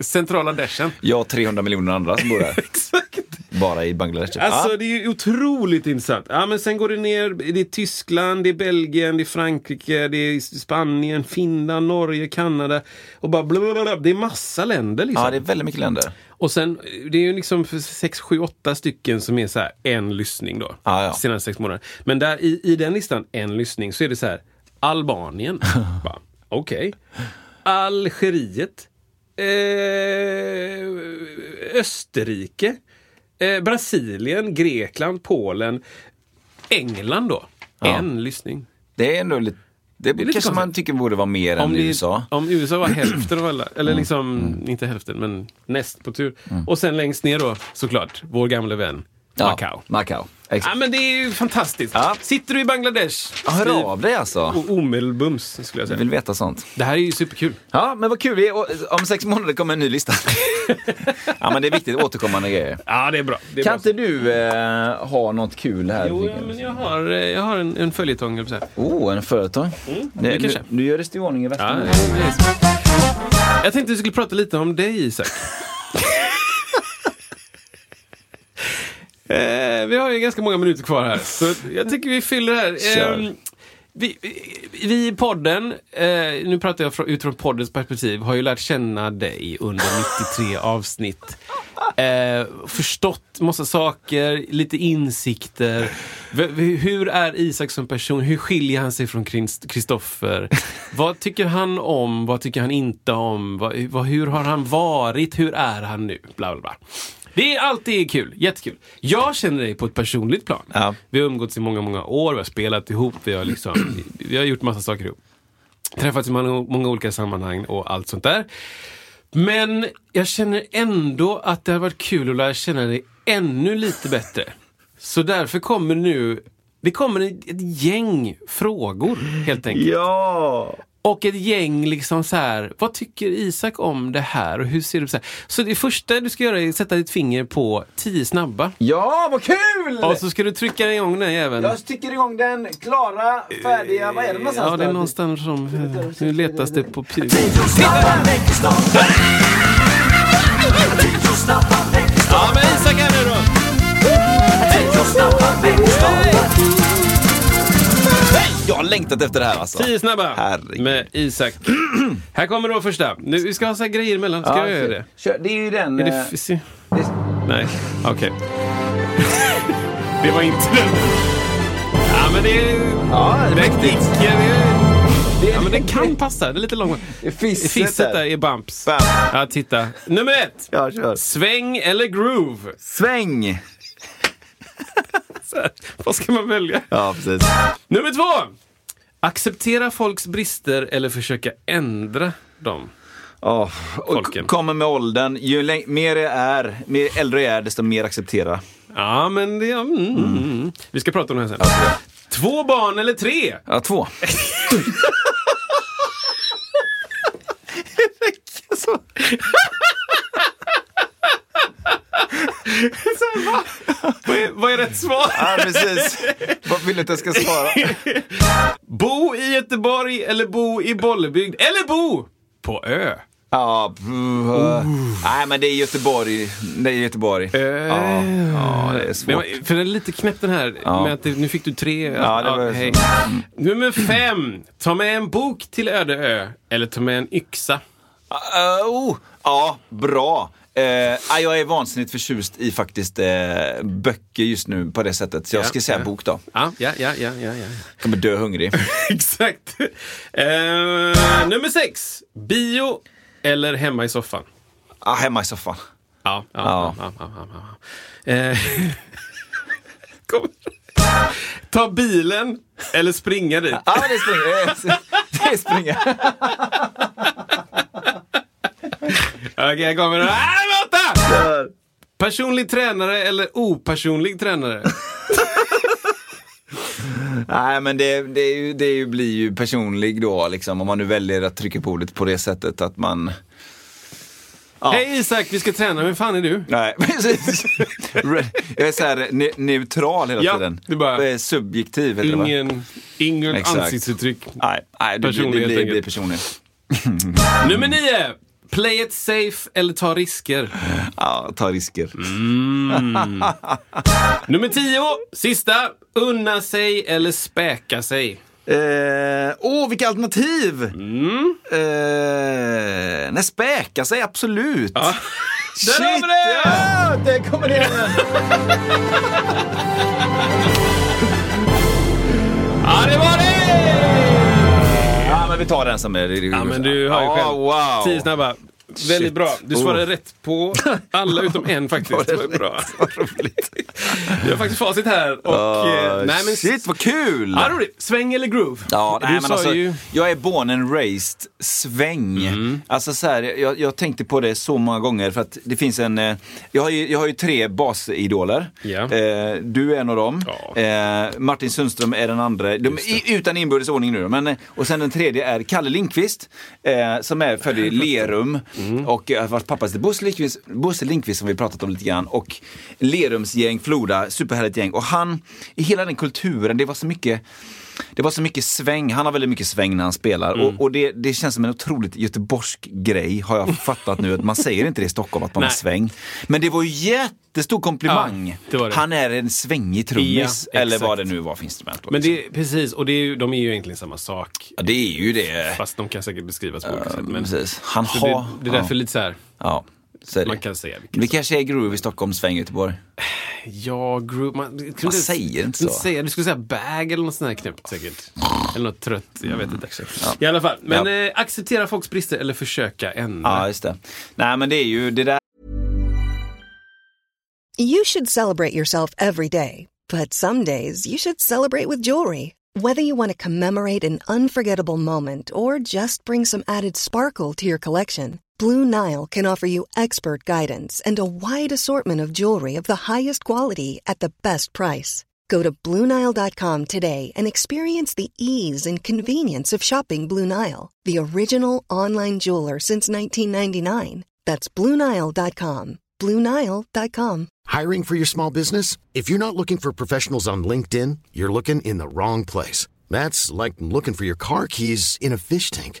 Centrala Deshen. Jag och 300 miljoner andra som bor där. Exakt. Bara i Bangladesh. Alltså ja. det är ju otroligt intressant. Ja, men sen går det ner, det är Tyskland, det är Belgien, det är Frankrike, det är Spanien, Finland, Norge, Kanada. Och bara blablabla. Det är massa länder liksom. ja, det är väldigt mycket länder. Och sen, det är ju liksom 6, 7, 8 stycken som är så här en lyssning då. Ja, ja. Senaste sex månader. Men där i, i den listan, en lyssning, så är det så här Albanien. Okej. Algeriet. Eh, Österrike. Eh, Brasilien, Grekland, Polen. England då. Ja. En lyssning. Det är ändå lite... Det, är lite kanske man konstigt. tycker borde vara mer än det- USA. Om USA var hälften av alla, Mm. eller liksom, inte hälften, men näst på tur. Och sen längst ner då, såklart, vår gamle vän Macau. Macau. Exakt. Ja, men det är ju fantastiskt. Ja. Sitter du i Bangladesh? Ja, hör av dig alltså. Omedelbums, skulle jag Jag säga. vill veta sånt. Det här är ju superkul. Ja, men vad kul. Vi, om sex månader kommer en ny lista. ja, men det är viktigt. Återkommande grejer. Ja, det är bra. Det är Kan bra. inte du eh, ha något kul här? Jo, ja, men jag har, eh, jag har en, en följetong, jag. Oh, en företag. det det, nu gör det i ordning i Ja, väskan. är- jag tänkte vi skulle prata lite om dig, Isak. eh, vi har ju ganska många minuter kvar här, så jag tycker vi fyller här. Ehm, vi, i podden, eh, nu pratar jag från, utifrån poddens perspektiv, har ju lärt känna dig under 93 avsnitt. Eh, förstått massa saker, lite insikter. V- hur är Isak som person? Hur skiljer han sig från Krist- Kristoffer? vad tycker han om? Vad tycker han inte om? Vad, hur har han varit? Hur är han nu? Bla, bla, bla. Det är alltid kul, jättekul. Jag känner dig på ett personligt plan. Ja. Vi har umgåtts i många, många år, vi har spelat ihop, vi har, liksom, vi har gjort massa saker ihop. Träffats i många, många olika sammanhang och allt sånt där. Men jag känner ändå att det har varit kul att lära känna dig ännu lite bättre. Så därför kommer nu, det kommer ett ett gäng frågor helt enkelt. Ja! Och ett gäng liksom så här, vad tycker Isak om det här och hur ser du på här? Så det första du ska göra är att sätta ditt finger på tio snabba. Ja, vad kul! Och så ska du trycka igång den jäveln. Jag sticker igång den. Klara, färdiga. Vad är det någonstans? Ja, det är någonstans som... Nu letas det på... pi- Ja, men Isak här nu då! Jag har längtat efter det här alltså. Tio snabba Herregud. med Isak. här kommer då första. Nu, vi ska ha så här grejer emellan. Ska jag göra det? Kör, det är ju den... Är det eh, f- se- det- Nej, okej. det var inte den. Ja, men det är... Ja, det är mäktigt. Det är- Ja, men den kan passa. Det är lite långt. Fisset, Fisset där är bumps. Bam. Ja, titta. Nummer ett. Ja, kör. Sväng eller groove? Sväng! Här, Vad ska man välja? Ja, precis. Nummer två. Acceptera folks brister eller försöka ändra dem. Ja, och kommer med åldern. Ju mer jag är, mer äldre jag är, desto mer acceptera. Ja, men det... Mm, mm, mm. Vi ska prata om det här sen. Två barn eller tre? Ja, två. Så. Vad är, vad är rätt svar? Ja, precis. Vad vill du att jag ska svara? Bo i Göteborg eller bo i Bollebygd? Eller bo på ö? Ja, uh, nej men det är Göteborg. Det är Göteborg. Ja, ja, det är Men, svårt. för det är lite knäppt den här Ja. med att det, nu fick du tre. Ja, det var hej. så. Nummer fem. Ta med en bok till öde ö. Eller ta med en yxa. Uh, oh, ja, bra. Eh, ja, jag är vansinnigt förtjust i faktiskt eh, böcker just nu på det sättet. Så jag Ja, ska säga ja. bok då. Ja, ja, ja, ja, ja. ja. Kommer dö hungrig. Exakt. Eh, nummer sex. Bio eller hemma i soffan? ah, hemma i soffan. Ja. ja, Ja. ja, ja. Eh, kom. Ta bilen eller springa dit. Ja, det springer. Det springer. Okej, här kommer. Nej, vänta! Personlig tränare eller opersonlig tränare? Nej, men det, det, är ju, det är ju, blir ju personlig då, liksom, om man nu väljer att trycka på ordet på det sättet att man Hej Isak, vi ska träna. Vem fan är du? Nej, precis. Jag är så här ne neutral hela Ja, tiden. det bara- Jag är subjektiv. Heter det, va? Ingen, ingen Exakt. ansiktsuttryck. Nej, nej det, det, det, blir, enkelt. blir personligt. Nummer nio. Play it safe eller ta risker. Ja, ta risker. Nummer tio. Sista. Unna sig eller späka sig. Åh, eh, åh, vilka alternativ! Mm. Eh, nej, späka sig, absolut. Där Shit, har vi det! Ja, det kommer det igen. Ja, det var det! Men vi tar den som är... Ja, men du har ju Ja, själv wow. tio snabba. Väldigt Shit. bra. Du svarade Oh. rätt på alla utom en faktiskt. Det var bra. Vi har faktiskt facit här. Och, Ah, eh, nej, men, Shit, vad kul! Ja, roligt. Sväng eller groove? Ja, du nej, men alltså, ju... jag är born and raised sväng. Mm. Alltså så här, jag, jag tänkte på det så många gånger för att det finns en, eh, jag har ju, jag har ju tre basidoler. Ja. Eh, du är en av dem. Eh, Martin Sundström är den andra. De, i, utan inbördes ordning nu. Men, eh, och sen den tredje är Kalle Lindqvist eh, som är född i Lerum Mm. och eh, vars pappa heter Bosse Lindqvist, Bosse Lindqvist som vi pratat om lite grann. Och Lerumsgäng, Floda, superhärligt gäng. Och han, i hela den kulturen, det var så mycket det var så mycket sväng, han har väldigt mycket sväng när han spelar Mm. och, och det, det känns som en otroligt göteborgsk grej har jag fattat nu. att Man säger inte det i Stockholm att man har Nej. sväng. Men det var ju jättestor komplimang. Ja, det var det. Han är en svängig trummis, Ja, eller vad det nu var för instrument. Men liksom. det, precis, och det är ju, de är ju egentligen samma sak. ja, det är ju det. Fast de kan säkert beskrivas på olika sätt. Men Precis. Han har... det, det är därför lite så här, ja, så det. man kan säga vilket. Vi kanske är groove i Stockholm, sväng Göteborg. Ja, groove. Man, man Man säger inte så. Säga, du skulle säga bag eller något sånt här knäppt säkert. Eller något trött, jag vet inte. I alla fall, men Ja. eh, acceptera folks brister eller försöka ändra. Ja, just det. Nej, men det är ju det där You should celebrate yourself every day, but some days you should celebrate with jewelry. Whether you want to commemorate an unforgettable moment or just bring some added sparkle to your collection, Blue Nile can offer you expert guidance and a wide assortment of jewelry of the highest quality at the best price. Go to BlueNile.com today and experience the ease and convenience of shopping Blue Nile, the original online jeweler since 1999. That's BlueNile.com. BlueNile.com. Hiring for your small business? If you're not looking for professionals on LinkedIn, you're looking in the wrong place. That's like looking for your car keys in a fish tank.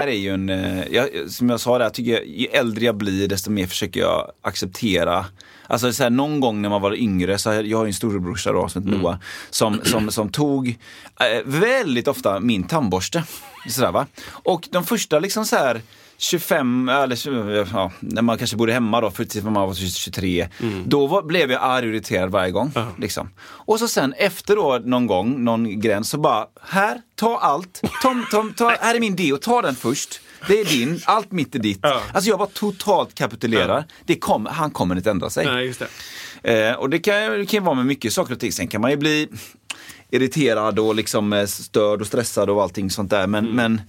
Här är ju en, eh, jag, som jag sa där, jag tycker jag, ju äldre jag blir desto mer försöker jag acceptera. Alltså så här, någon gång när man var yngre, så här, jag har ju en storebrorsa då som heter Noah, som, som, som tog eh, väldigt ofta min tandborste. Sådär, va? Och de första liksom så här 25, eller ja, när man kanske bodde hemma då, för tills man var 23. Då var, blev jag arg och irriterad varje gång. Liksom. Och så sen efter då någon gång, någon gräns, så bara, här, ta allt. Tom, tom, ta, här är min deo, ta den först. Det är din, allt mitt är ditt. Ja. Alltså jag bara totalt kapitulerar. Det kom, han kommer inte ändra sig. Nej, just det. Eh, och det kan, det kan ju vara med mycket saker och ting. Sen kan man ju bli irriterad och liksom eh, störd och stressad och allting sånt där. Men, Mm. men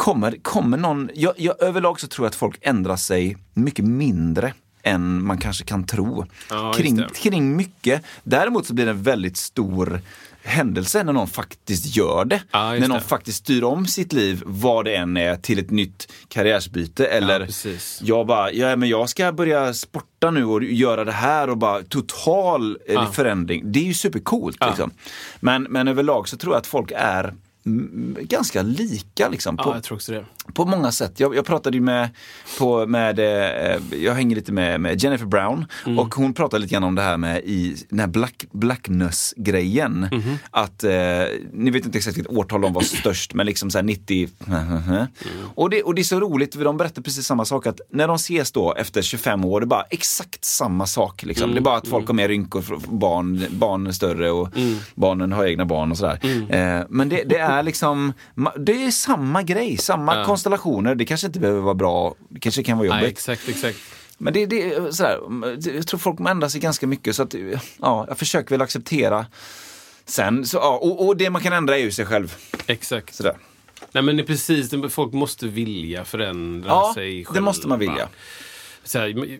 kommer, kommer någon, jag, jag överlag så tror jag att folk ändrar sig mycket mindre än man kanske kan tro. Ja, kring, kring mycket. Däremot så blir det en väldigt stor händelse när någon faktiskt gör det. Ja, just när någon det. faktiskt styr om sitt liv, vad det än är, till ett nytt karriärsbyte. Eller precis. jag bara, ja, men jag ska börja sporta nu och göra det här och bara total Ja. förändring. Det är ju supercoolt. Liksom. Men, men överlag så tror jag att folk är ganska lika liksom, Ja, på, jag tror också det. På många sätt. Jag, jag pratade ju med, på, med eh, jag hänger lite med, med Jennifer Brown Mm. och hon pratade lite grann om det här med i den här Black, Blackness-grejen. Mhm. Att, eh, ni vet inte exakt vilket årtal de var störst, men liksom så här 90. Mm. Och, det, och det är så roligt, för de berättar precis samma sak, att när de ses då efter 25 år, det är bara exakt samma sak. Liksom. Mm. Det är bara att folk har mer rynkor, barn, barn är större och Mm. barnen har egna barn och sådär. Eh, men det, det är liksom, det är samma grej, samma Ja. Konstellationer. Det kanske inte behöver vara bra, det kanske kan vara Nej, jobbigt. exakt, exakt. Men det, det är sådär, jag tror folk ändrar sig ganska mycket så att ja, jag försöker väl acceptera Sen, så, ja, och, och det man kan ändra är ju sig själv. Exakt. Sådär. Nej men det är precis, folk måste vilja förändra Ja, sig det måste man vilja. Så här,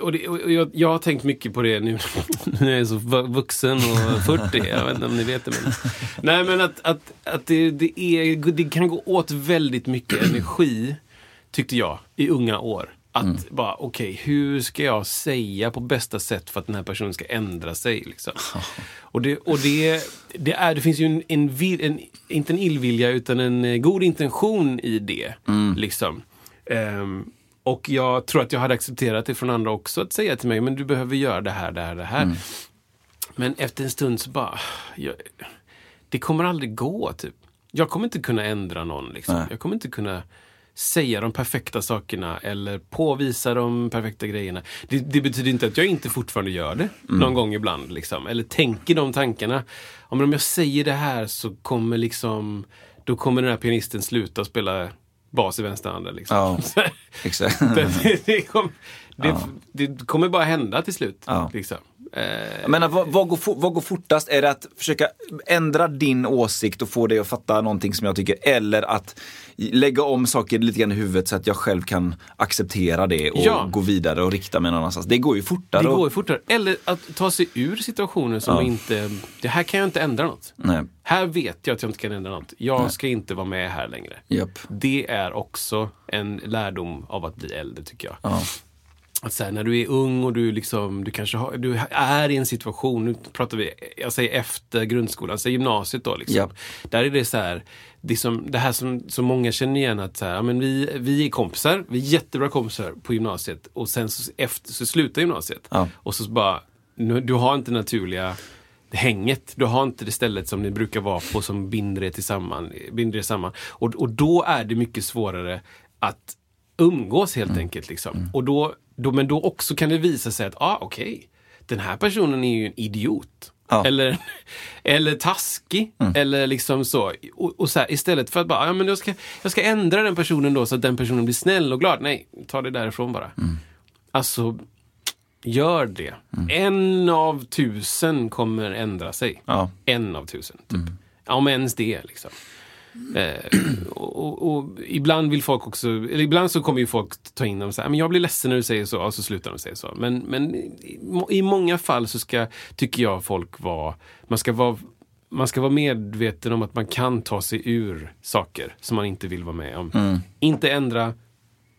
och det, och jag, jag har tänkt mycket på det nu när jag är så vu- vuxen och 40. Jag vet inte om ni vet det. Men, nej men att, att, att det, det, är, det kan gå åt väldigt mycket energi, tyckte jag, i unga år. Att Mm. bara, okej, hur ska jag säga på bästa sätt för att den här personen ska ändra sig? Liksom. Och, det, och det, det, är, det finns ju en, en, en, inte en illvilja, utan en eh, god intention i det. Mm. Liksom. Ehm, och jag tror att jag hade accepterat det från andra också, att säga till mig, men du behöver göra det här, det här, det här. Mm. Men efter en stund så bara, jag, det kommer aldrig gå, typ. Jag kommer inte kunna ändra någon, liksom. Nej. Jag kommer inte kunna säga de perfekta sakerna eller påvisa de perfekta grejerna. Det, det betyder inte att jag inte fortfarande gör det någon gång ibland. Liksom. Eller tänker de tankarna. Om jag säger det här så kommer liksom, då kommer den här pianisten sluta spela bas i vänsterhanden. Liksom. Ja. Exakt. det, det, kom, det, det kommer bara hända till slut. Ja. Liksom. Eh, Jag menar, vad, vad, går, fo- vad går fortast? Är det att försöka ändra din åsikt och få dig att fatta någonting som jag tycker? Eller att lägga om saker lite grann i huvudet så att jag själv kan acceptera det och Ja. gå vidare och rikta mig någon annanstans? Det går ju fortare. det går ju fortare. Eller att ta sig ur situationer som Ja. inte, det här kan jag inte ändra något. Nej. Här vet jag att jag inte kan ändra något. Jag ska inte vara med här längre. Japp. Det är också en lärdom av att bli äldre tycker jag. Ja. Att så här, när du är ung och du, liksom, du kanske har, du är i en situation, nu pratar vi, jag säger efter grundskolan, säg gymnasiet då. Liksom. Ja. Där är det så här, det, som, det här som, som många känner igen att så här, men vi, vi är kompisar, vi är jättebra kompisar på gymnasiet och sen så, efter, så slutar gymnasiet. Ja. Och så bara, nu, du har inte naturliga hänget. Du har inte det stället som ni brukar vara på som binder er, tillsammans, binder er samman. Och, och då är det mycket svårare att umgås helt enkelt. Liksom. Och då, då, men då också kan det visa sig att, ah, okej, den här personen är ju en idiot. Ja. Eller, eller taskig. Eller liksom så. Och, och så här, istället för att bara, ja, men jag, ska, jag ska ändra den personen då så att den personen blir snäll och glad. Nej, ta det därifrån bara. Alltså, gör det. En av tusen kommer ändra sig. Ja. En av tusen, typ. Ja, om ens det. Liksom. Eh, och, och, ibland vill folk också, eller ibland så kommer ju folk ta in dem och säga, men jag blir ledsen när du säger så, och så slutar de säga så. Men, men i, i många fall så ska, tycker jag, folk vara, man ska vara man ska vara medveten om att man kan ta sig ur saker som man inte vill vara med om. Inte ändra,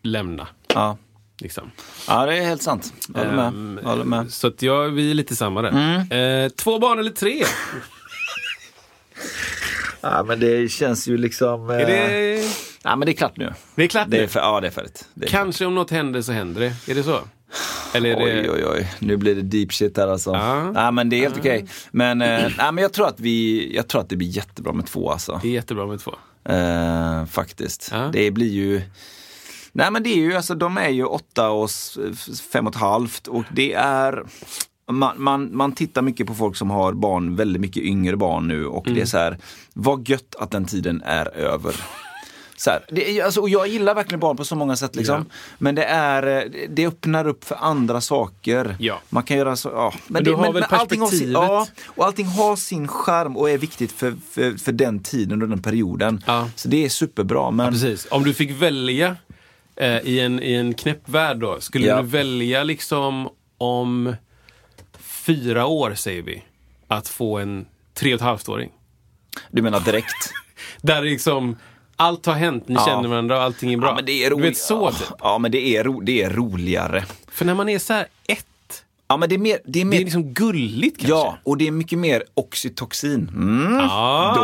lämna. Ja. Liksom. ja, det är helt sant. Jag håller med. Jag håller med. Så att jag, vi är lite samma där. Eh, två barn eller tre? Ja, men det känns ju liksom... Är det, Ja, men det är klart nu. det är klart Det är nu. för, ja, det är färdigt. Det är Kanske om något händer så händer det. Är det så? Eller är det... Oj, oj, oj. Nu blir det deep shit här alltså. Ja. Nej, men det är helt okej. Men, eh, nej, men jag, tror att vi, jag tror att det blir jättebra med två alltså. Det är jättebra med två. Eh, faktiskt. Ja. Det blir ju... Nej men det är ju, alltså de är ju åtta och fem och ett halvt och det är... Man, man, man tittar mycket på folk som har barn, väldigt mycket yngre barn nu och det är så här, vad gött att den tiden är över. Så här, det alltså, och jag gillar verkligen barn på så många sätt. Liksom. Ja. Men det, är, det öppnar upp för andra saker. Ja. Man kan göra så, ja. Men, du det, har men, väl men allting har sin, ja, och allting har sin charm och är viktigt för, för, för den tiden och den perioden. Ja. Så det är superbra. Men, Precis. Om du fick välja eh, i, en, i en knäpp värld då. Skulle du välja liksom om fyra år, säger vi, att få en tre och ett halvt-åring? Du menar direkt? Där liksom allt har hänt, ni Ja. känner varandra och allting är bra. ja, men det är du roligt. vet så, typ. Ja, men det är, ro, det är roligare. För när man är så här ett, Ja, men det är mer... Det är mer det är liksom gulligt kanske. Ja, och det är mycket mer oxytocin. Mm. Ah, då.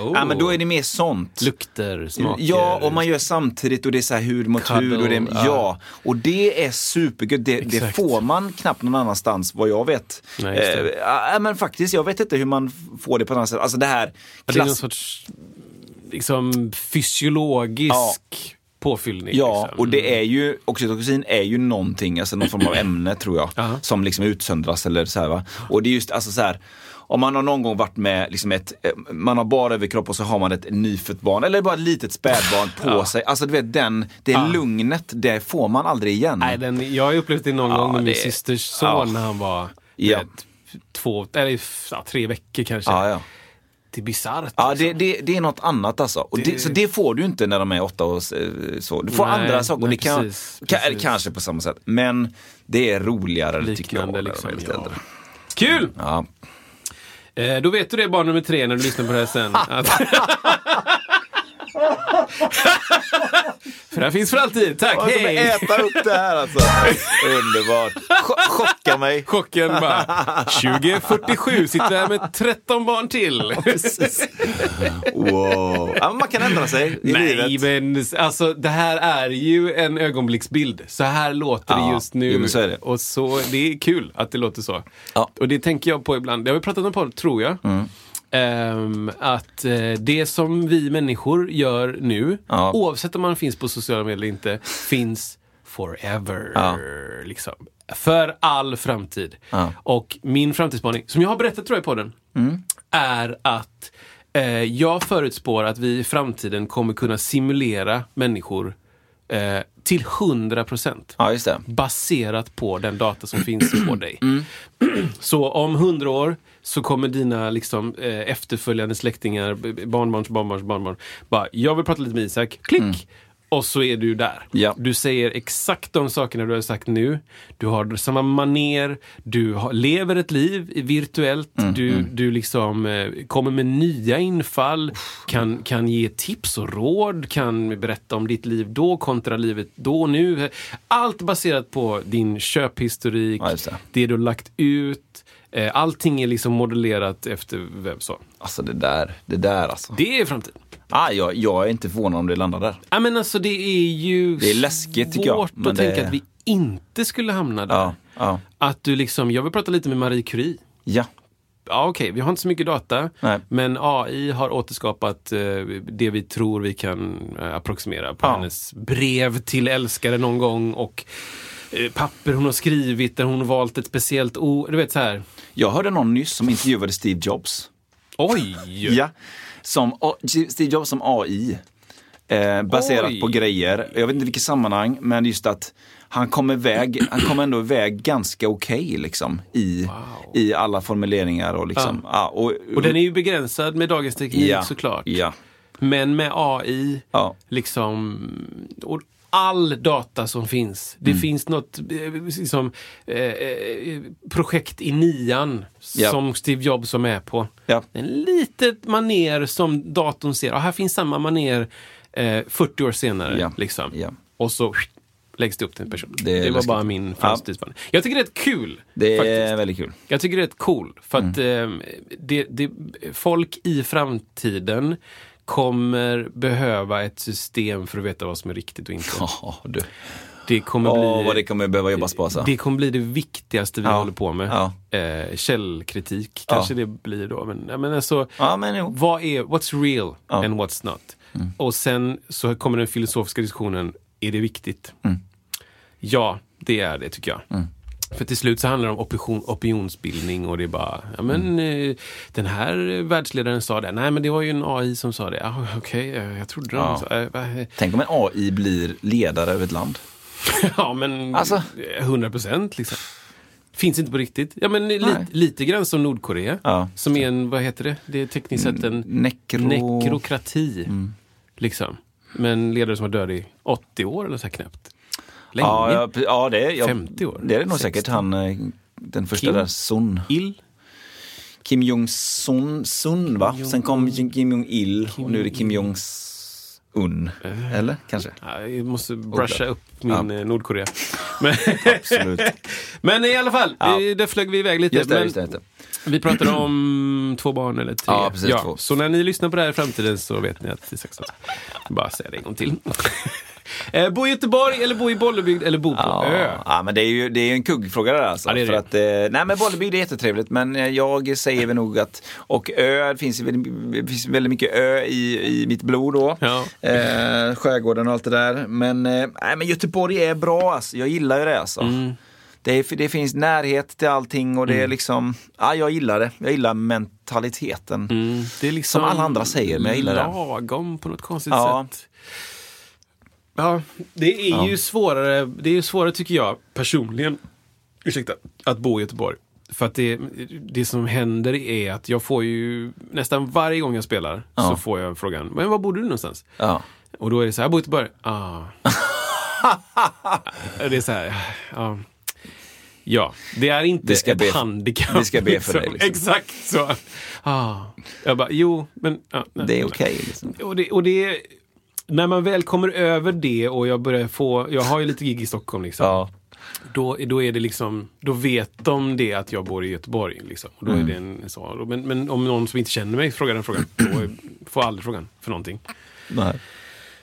oh. Ja, men då är det mer sånt. Lukter, smaker. Ja, och man gör samtidigt och det är så här hud mot Cuddle, hud. Och det, ja. ja. och det är supergött. Det, det får man knappt någon annanstans vad jag vet. Nej. Eh, ja, men faktiskt, jag vet inte hur man får det på något annat sätt. Alltså det här... Ja, det är någon klass- sorts liksom, fysiologisk påfyllning. Ja, liksom. och det är ju, oxytocin är ju någonting, alltså någon form av ämne tror jag, Ja. som liksom utsöndras eller så här va. Och det är just alltså så här, om man har någon gång varit med liksom ett, eh, man har bara överkropp och så har man ett nyfött barn, eller bara ett litet spädbarn på sig. Alltså du vet, den, det Ja. lugnet, det får man aldrig igen. Nej, den, jag har upplevt det någon Ja, gång med min det- systers son ja. när han var Ja. vet, två, eller ja, tre veckor kanske. Ja, ja. Liksom. det, det, det är något annat alltså. Och det... Så det får du inte när de är åtta och eh, så. Du får Nej, andra saker. och nej, det kan, precis, kan, precis. Kanske på samma sätt. Men det är roligare tycker jag. Liknande, de är liksom, lite ja. äldre. Kul! Ja. Eh, då vet du det barn nummer tre när du lyssnar på det här sen. För det här finns för alltid. Tack, Jag hej! äta upp det här alltså. Underbart. Ch- chocka mig. Chocken bara. 2047 sitter här med 13 barn till. Wow. Ja, man kan ändra sig i Nej, livet. men alltså det här är ju en ögonblicksbild. Så här låter det Ja, just nu. jo, så det. Och så, det är kul att det låter så. Ja. Och det tänker jag på ibland. Det har vi pratat om på, tror jag. Mm. Ehm, att eh, det som vi människor gör nu, Ja. oavsett om man finns på sociala medier eller inte, finns forever. Ja. Liksom. För all framtid. Ja. Och min framtidsspaning, som jag har berättat tror jag på den, Mm. är att eh, jag förutspår att vi i framtiden kommer kunna simulera människor eh, till 100 procent. Ja. Baserat på den data som finns på dig. Mm. Så om 100 år så kommer dina liksom, eh, efterföljande släktingar, barnbarns barnbarns barnbarn, bara “jag vill prata lite med Isak”, klick! Och så är du där. Mm. Ja. Du säger exakt de sakerna du har sagt nu. Du har samma maner. Du har, lever ett liv virtuellt. Mm, du du liksom, eh, kommer med nya infall. Kan, kan ge tips och råd. Kan berätta om ditt liv då kontra livet då och nu. Allt baserat på din köphistorik. Ja, det du har lagt ut. Eh, Allting är liksom modellerat efter vem så. Alltså det där, det där alltså. Det är framtiden. Ah, jag, jag är inte förvånad om det landar där. Ja, men alltså det är ju Det är läskigt, jag, svårt men att det- tänka att vi inte skulle hamna där. Ja, ja, Att du liksom, jag vill prata lite med Marie Curie. ja. Ja, okej, vi har inte så mycket data. Nej. Men AI har återskapat eh, det vi tror vi kan eh, approximera på Ja. hennes brev till älskare någon gång och eh, papper hon har skrivit där hon valt ett speciellt ord. Du vet så här. Jag hörde någon nyss som intervjuade Steve Jobs. Oj! Ja. Som, Steve Jobs som AI. Eh, baserat Oj. på grejer. Jag vet inte vilket sammanhang, men just att han kom iväg, han kom ändå iväg ganska okej liksom i, i alla formuleringar och liksom. Ja. och, Och den är ju begränsad med dagens teknik ja, såklart. Ja, Men med AI, ja. liksom, och all data som finns. Det Mm. finns något eh, liksom, eh, eh, projekt i nian Ja. som Steve Jobs var med på. Ja. En litet maner som datorn ser. Och här finns samma maner eh, 40 år senare. Ja. Liksom. Ja. Och så läggs det upp till en person. Det är Det, var läskigt. bara min framtidsspaning. Jag tycker det är kul. Det är faktiskt. väldigt kul. Jag tycker det är cool. För att Mm. eh, det, det, folk i framtiden kommer behöva ett system för att veta vad som är riktigt och inte. Ja, du. Det kommer Åh, bli... vad det kommer behöva jobbas på alltså. Det kommer bli det viktigaste vi Ja. håller på med. Ja. Eh, källkritik Ja. kanske det blir då. Men, ja, men alltså, Ja, men jo. vad är, what's real Ja. Mm. and what's not? Och sen så kommer den filosofiska diskussionen, är det viktigt? Mm. Ja, det är det tycker jag. För till slut så handlar det om opinion, opinionsbildning och det är bara, ja men Mm. eh, den här världsledaren sa det. Nej men det var ju en AI som sa det. Ah, Okej, eh, jag trodde de Ja. sa va, Tänk om en AI blir ledare över ett land. Ja, men Alltså. 100 procent liksom. Finns inte på riktigt. Ja, men li, Nej. lite grann som Nordkorea. Ja. Som är en, vad heter det? Det är tekniskt sett en Nekro... nekrokrati. Liksom. Men ledare som har död i 80 år eller så här knappt. Länge. Ja, ja, ja, det är ja, 50 år. Det är det nog 60. säkert. Han, eh, den första Kim? där, Sun. Il. Kim Jong-Sun, Sun va? Sen kom Kim Jong-Il och nu är det Kim Jong-Un. Eller? Kanske? Ja, jag måste brusha upp min Ja. eh, Nordkorea. Men, Absolut. men i alla fall, Ja. där flög vi iväg lite. Just det, men just det. Just det. Vi pratade om två barn eller tre. Ja, precis, två. Så när ni lyssnar på det här i framtiden så vet ni att Isak sa. Bara säga det en gång till. Eh, bo i Göteborg eller bo i Bollebygd eller bo på Ja, ö? ja, men det är ju det är en kuggfråga där alltså. Ja, det är för det. att, eh, nej men Bollebygd är jättetrevligt men eh, jag säger väl nog att, och ö, det finns, väldigt, finns väldigt mycket ö i, i mitt blod då. Ja. Eh, skärgården och allt det där. Men, eh, nej, men Göteborg är bra alltså, jag gillar ju det alltså. Mm. Det, är, det finns närhet till allting och det är liksom, ja jag gillar det. Jag gillar mentaliteten. Mm, det är liksom Som alla andra säger, men jag gillar det. Lagom på något konstigt Ja. sätt. Ja, det är Ja. ju svårare, det är ju svårare tycker jag personligen, ursäkta, att bo i Göteborg För att det, det som händer är att jag får ju, nästan varje gång jag spelar, Ja. så får jag frågan, men var bor du någonstans? Ja. Och då är det så här, jag bor i Göteborg. Ah. det är så här, ja. Ja, det är inte ska ett be- handikapp. vi ska be för dig, liksom. Exakt så. Ah. Jag bara, jo, men... ja, nej, Det är okej. liksom. Och det, och det, när man väl kommer över det och jag börjar få, jag har ju lite gig i Stockholm liksom. Ja. Då, då är det liksom, då vet de det att jag bor i Göteborg. Liksom. Och då Mm. är det en så. Men, men om någon som inte känner mig frågar den frågan, då får jag aldrig frågan för någonting. Nej.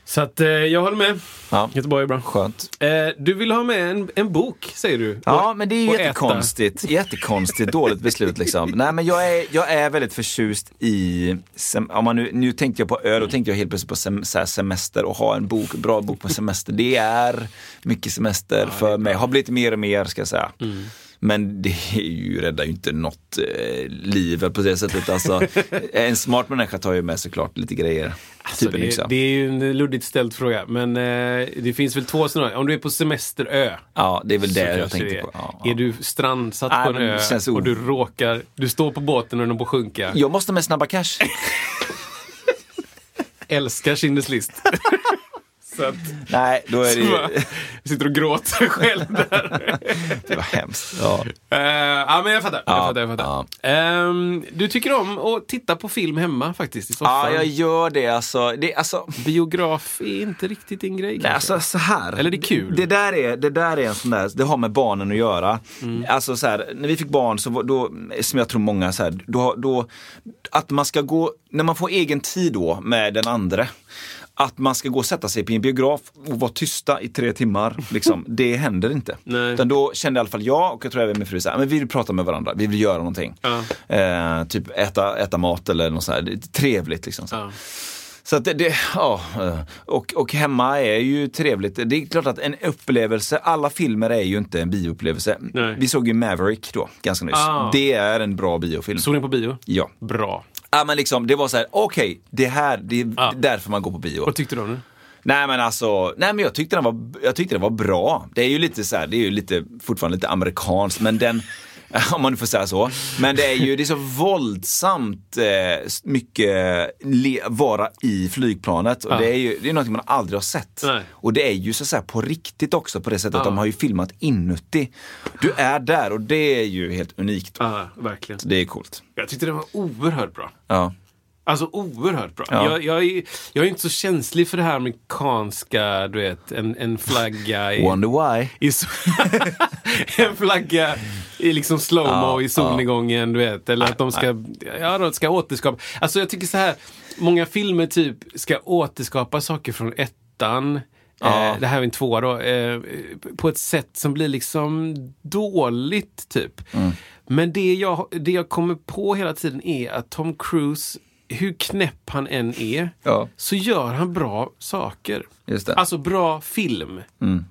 Så att eh, jag håller med. Ja. Göteborg är bra. Skönt. Eh, du vill ha med en, en bok, säger du. Ja, Och- men det är ju och äta. jättekonstigt. Jättekonstigt dåligt beslut liksom. Nej, men jag är, jag är väldigt förtjust i, sem- om man nu, nu tänkte jag på öl, då tänkte jag helt plötsligt på sem, semester och ha en bok, bra bok på semester. Det är mycket semester för mig. Har blivit mer och mer ska jag säga. Mm. Men det är ju, räddar ju inte något eh, liv på det sättet. Alltså, en smart människa tar ju med såklart lite grejer. Alltså, typ det, yxa. det är ju en luddigt ställd fråga, men eh, det finns väl två scenarier. Om du är på semesterö. Ja, det är väl det jag tänkte det är. på. Ja, ja. Är du strandsatt Nej, på en ö och du råkar, du står på båten och den är på att sjunka. Jag måste med snabba cash. Älskar Schindler's list. så att, Nej, då är det jag sitter och gråter själv där. Det var hemskt. Ja. Eh, ja, men jag fattar. jag Ja, fattar, jag fattar. Ehm, du tycker om att titta på film hemma faktiskt, i soffan. ja, jag gör det alltså. Det, alltså Biograf är inte riktigt din grej Nej, alltså så här. Eller det är kul. Det där är, det där är en sån där, det har med barnen att göra. Mm. Alltså så här, när vi fick barn, så då, som jag tror många, så här, då, då, att man ska gå, när man får egen tid då med den andra att man ska gå och sätta sig på en biograf och vara tysta i tre timmar, liksom, det händer inte. Nej. Utan då kände i alla fall jag, och jag tror även min fru, så här, men vi vill prata med varandra, vi vill göra någonting. Ja. Eh, typ äta, äta mat eller något sånt här, trevligt. Liksom, så. Ja. Så att det, det ja, eh, och, och hemma är ju trevligt. Det är klart att en upplevelse, alla filmer är ju inte en bioupplevelse. Nej. Vi såg ju Maverick då, ganska nyss. Ah. Det är en bra biofilm. Såg ni på bio? Ja. Bra. Ja men liksom, det var så här, okej, det här, det är Ja. därför man går på bio. Vad tyckte du om det? Nej men alltså, nej men jag tyckte den var, jag tyckte den var bra. Det är ju lite så här, det är ju lite, fortfarande lite amerikanskt, men den, om man nu får säga så. Men det är ju, det är så våldsamt eh, mycket vara i flygplanet. Och Ja. det är ju, det är något man aldrig har sett. Nej. Och det är ju så, så här på riktigt också på det sättet att Ja. de har ju filmat inuti. Du är där och det är ju helt unikt. Ja, verkligen. Det är coolt. Jag tyckte den var oerhört bra. Ja. Alltså oerhört bra. Ja. Jag, jag, är, jag är inte så känslig för det här amerikanska, du vet, en, en flagga i... Wonder why. i en flagga i liksom slowmo Ja, i solnedgången, du vet. Eller att de ska, ja, de ska återskapa. Alltså jag tycker så här, många filmer typ ska återskapa saker från ettan. Ja. Eh, det här är en tvåa då. Eh, på ett sätt som blir liksom dåligt typ. Mm. Men det jag, det jag kommer på hela tiden är att Tom Cruise, hur knäpp han än är, Ja. så gör han bra saker. Alltså bra film. Mm.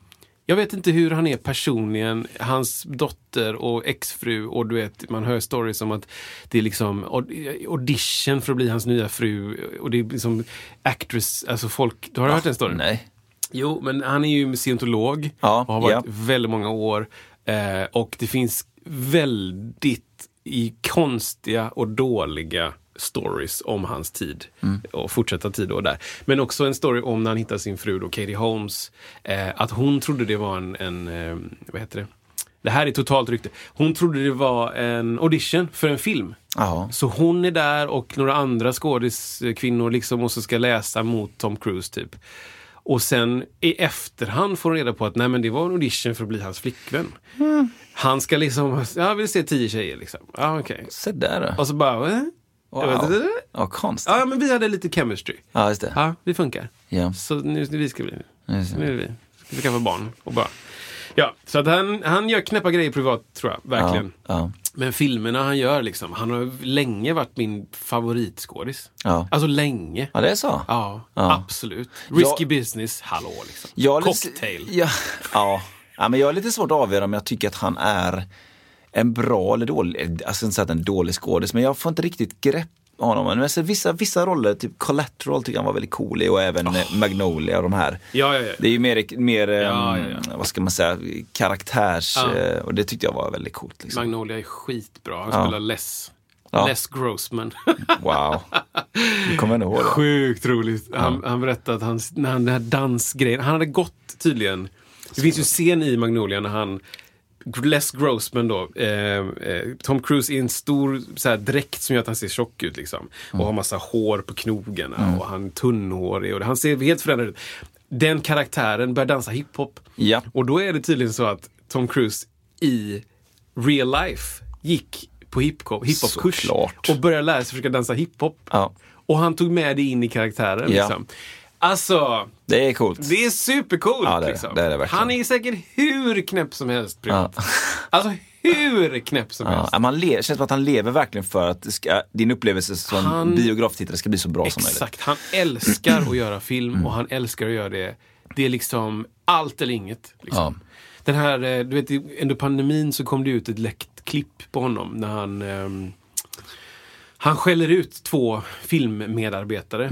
Jag vet inte hur han är personligen, hans dotter och exfru och du vet, man hör stories om att det är liksom aud- audition för att bli hans nya fru och det är liksom actress, alltså folk, du har hört den storyn? Nej. Jo, men han är ju scientolog Ja, och har varit ja. väldigt många år. Eh, och det finns väldigt i konstiga och dåliga stories om hans tid Mm. och fortsätta tid och där. Men också en story om när han hittar sin fru då, Katie Holmes. Eh, att hon trodde det var en, en eh, vad heter det? Det här är totalt rykte. Hon trodde det var en audition för en film. Ja. Så hon är där och några andra skådiskvinnor liksom och så ska läsa mot Tom Cruise typ. Och sen i efterhand får hon reda på att nej men det var en audition för att bli hans flickvän. Han ska liksom, jag vill se tio tjejer liksom. Ja okej. Se där då. Och så bara, eh? Wow. Ja, konstigt. Ja men vi hade lite chemistry. Ja, just det. Ja, vi funkar. Ja. Så nu vi ska bli, nu är vi, ska vi skaffa barn och bara. Ja, så att han, han gör knäppa grejer privat tror jag, verkligen. Ja. Men filmerna han gör liksom, han har länge varit min favoritskådis. Ja. Alltså länge. ja, det är så. Ja, Ja. absolut. Risky Jag- business, hallå liksom. Lite- Cocktail. Ja, ja. ja, men jag är lite svårt att avgöra om jag tycker att han är en bra eller dålig, alltså inte så att en dålig skådis, men jag får inte riktigt grepp honom. Men sen vissa, vissa roller, typ Collateral tycker jag han var väldigt cool i och även eh, Magnolia och de här. Ja, ja, ja. Det är ju mer, mer ja. vad ska man säga, karaktärs... Eh, Och det tyckte jag var väldigt coolt. Liksom. Magnolia är skitbra. Han spelar Les. Ja. Les Grossman. Wow. Du kommer ändå ihåg det? Sjukt roligt. Han, han berättade att han, när han, den här dansgrejen, han hade gått tydligen. Det finns ju scen i Magnolia när han Les Grossman då, eh, eh, Tom Cruise i en stor så här, dräkt som gör att han ser tjock ut liksom. Och har massa hår på knogarna och han är tunnhårig och han ser helt förändrad ut. Den karaktären börjar dansa hiphop. Ja. Och då är det tydligen så att Tom Cruise i real life gick på hiphop- hiphop-kurs och började lära sig försöka dansa hiphop. Ja. Och han tog med det in i karaktären. Ja. Liksom. Alltså, Det är coolt. det är supercoolt. Ja, det liksom. Det är det han är säkert hur knäpp som helst privat. Ja. Alltså hur knäpp som helst. Ja, man le- känns som att han lever verkligen för att ska, din upplevelse som Han- biograftittare ska bli så bra som möjligt. Exakt, han älskar att göra film och han älskar att göra det. Det är liksom allt eller inget. Liksom. Den här, eh, du vet, under pandemin så kom det ut ett läckt klipp på honom när han ehm, Han skäller ut två filmmedarbetare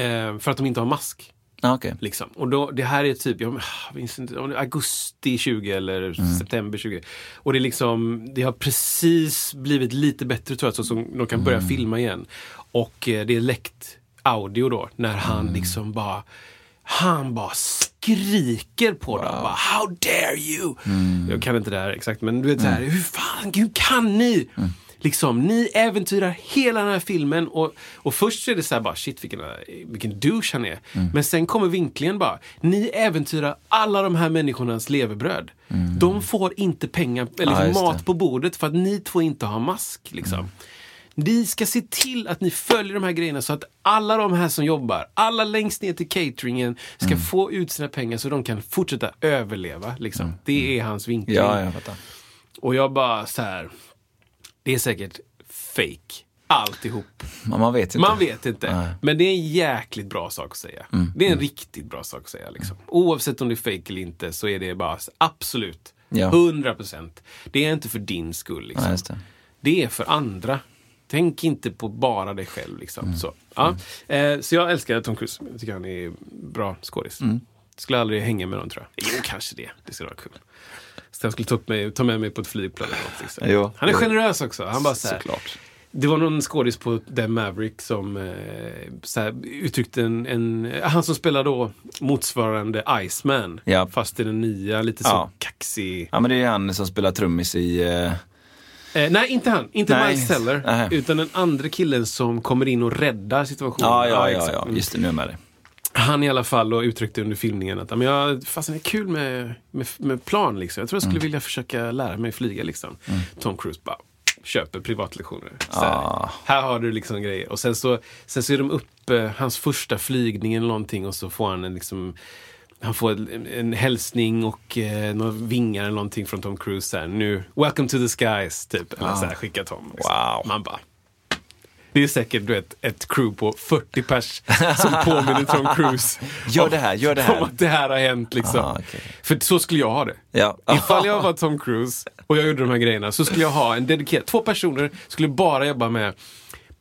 eh, för att de inte har mask. Ja, okej. Liksom. Och då, det här är typ, jag minns inte, augusti 20 eller september 20. Och det är liksom, det har precis blivit lite bättre tror jag, så som de kan börja filma igen. Och eh, det är läckt audio då, när han liksom bara han bara skriker på dem. Bara, How dare you! Jag kan inte det här exakt, men du vet så här, hur fan, hur kan ni? Liksom, ni äventyrar hela den här filmen och, och först så är det så här bara, shit vilken, vilken douche han är. Men sen kommer vinklingen bara, ni äventyrar alla de här människornas levebröd. De får inte pengar, eller Ja, liksom det. mat på bordet för att ni två inte har mask. Liksom. Ni ska se till att ni följer de här grejerna så att alla de här som jobbar, alla längst ner till cateringen, ska Mm. få ut sina pengar så de kan fortsätta överleva. Liksom. Det är hans. Mm. Ja, jag fattar. Och jag bara så här. Det är säkert fake. Alltihop. Man vet inte. Man vet inte. Nej. Mm, Men det är en jäkligt bra sak att säga. Det är en riktigt bra sak att säga. Liksom. Oavsett om det är fake eller inte så är det bara absolut. Ja. 100 procent. Det är inte för din skull. Liksom. Just det. Det är för andra. Tänk inte på bara dig själv. Liksom. Mm. Så, ja. eh, så jag älskar Tom Cruise. Jag tycker han är bra skådis. Skulle aldrig hänga med någon tror jag. Jo, kanske det. Det skulle vara kul. Så jag skulle ta, upp mig, ta med mig på ett flygplan eller något. Jo. han är generös också. Han bara så här, Såklart. det var någon skådis på The Maverick som eh, så här, uttryckte en, en... Han som spelar då motsvarande Iceman. Ja. Fast i den nya, lite så Ja. kaxig. Ja, men det är han som spelar trummis i... eh, Eh, nej, inte han. Inte Nej. Miles Teller. Utan den andra killen som kommer in och räddar situationen. Ja, ja, ja, ja. Just det, nu är jag med dig. Han i alla fall då uttryckte under filmningen att "Ja, men jag, fasen det är kul med, med, med plan. Liksom. Jag tror jag Mm. skulle vilja försöka lära mig flyga. Liksom. Tom Cruise bara köper privatlektioner. Ah. här har du liksom grejer. Och sen så, sen så är de uppe, hans första flygning eller någonting och så får han en liksom han får en, en hälsning och eh, några vingar eller någonting från Tom Cruise. Så här, nu, welcome to the skies, typ. Eller så här, skicka Tom. Liksom. Wow. Man bara, det är säkert du vet, ett crew på 40 pers som påminner Tom Cruise. Gör det här, gör det här. Om att det här har hänt liksom. Ah, okej. För så skulle jag ha det. Ja. Ifall jag var Tom Cruise och jag gjorde de här grejerna så skulle jag ha en dedikerad, två personer skulle bara jobba med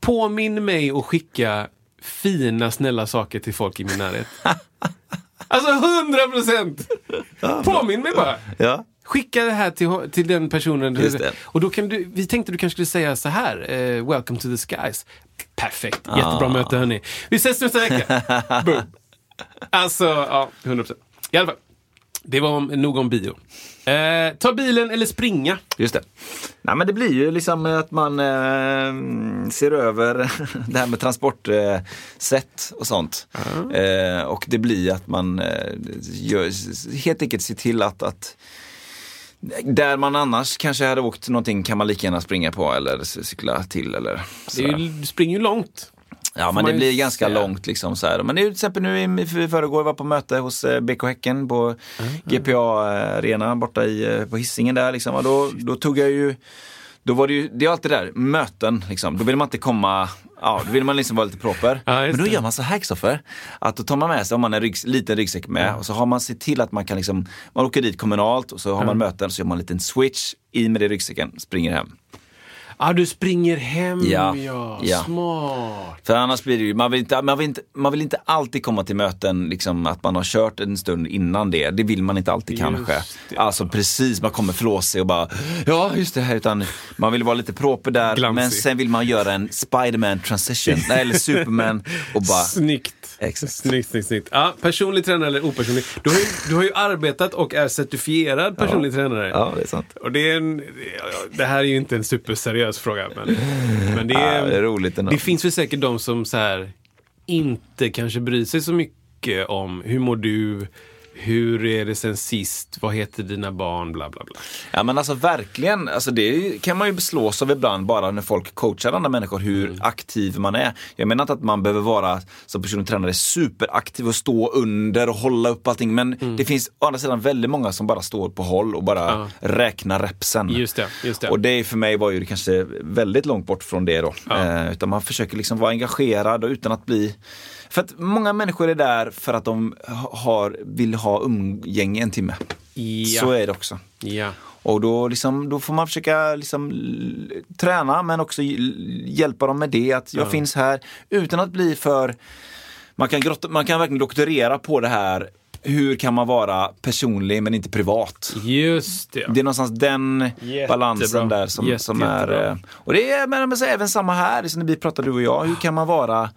Påminn mig och skicka fina snälla saker till folk i min närhet. Alltså 100 procent! Påminn mig bara. Ja. Skicka det här till, till den personen. Och då kan du, vi tänkte du kanske skulle säga så här, eh, welcome to the skies. Perfekt, jättebra Ah. möte hörni. Vi ses nästa vecka. Boom. Alltså, ja, 100 procent. I alla fall, det var om, nog om bio. Eh, ta bilen eller springa. Just det. Nej, men det blir ju liksom att man eh, ser över det här med transportsätt och sånt. Eh, och det blir att man eh, gör, helt enkelt ser till att, att där man annars kanske hade åkt någonting kan man lika gärna springa på eller cykla till eller Det är ju, du springer ju långt. Ja, men det blir ganska säga. långt liksom så här. Men nu, till exempel nu i förrgår var på möte hos eh, BK Häcken på GPA Arena borta i, eh, på Hisingen där liksom. Och då, då tog jag ju, då var det ju, det är alltid där, möten liksom. Då vill man inte komma, ja då vill man liksom vara lite proper. Ja, men då gör man så här Kristoffer, att då tar man med sig, om man har en ryggs, liten ryggsäck med och så har man sett till att man kan liksom, man åker dit kommunalt och så har man möten, så gör man en liten switch, i med det ryggsäcken, springer hem. Ah, du springer hem ja. Ja, ja. ja. Smart. För annars blir det ju, man vill inte, man vill inte, man vill inte alltid komma till möten, liksom att man har kört en stund innan det. Det vill man inte alltid Just kanske. det. Alltså precis, man kommer flåsig och bara, ja just det här, utan man vill vara lite proper där. Glansig. Men sen vill man göra en Spiderman transition, nej, eller Superman och bara, Snyggt. Exakt. Snyggt, snyggt, snyggt. Ja, personlig tränare eller opersonlig. Du har, ju, du har ju arbetat och är certifierad personlig tränare. ja det är sant. Och det, är en, det här är ju inte en superseriös fråga. Men, men det, Ja, är, det är roligt ändå. det finns väl säkert de som så här, inte kanske bryr sig så mycket om hur mår du, hur är det sen sist, vad heter dina barn, bla bla bla. Ja men alltså verkligen, alltså det kan man ju beslås av ibland bara när folk coachar andra människor hur Mm. aktiv man är. Jag menar inte att man behöver vara som personlig tränare superaktiv och stå under och hålla upp allting. Men Mm. det finns å andra sidan väldigt många som bara står på håll och bara Ja. räknar repsen. Just det, just det. Och det för mig var ju kanske väldigt långt bort från det då. Eh, utan man försöker liksom vara engagerad och utan att bli för att många människor är där för att de har, vill ha umgänge en timme. Ja. Så är det också. Ja. Och då, liksom, då får man försöka liksom, träna men också hjälpa dem med det, att jag finns här utan att bli för... Man kan, grotta, man kan verkligen doktorera på det här, hur kan man vara personlig men inte privat? Just det. Det är någonstans den Jättebra. balansen där som, Jätte- som är... jättebra. eh, Och det är men, men, så även samma här, liksom när vi pratar du och jag, hur kan man vara...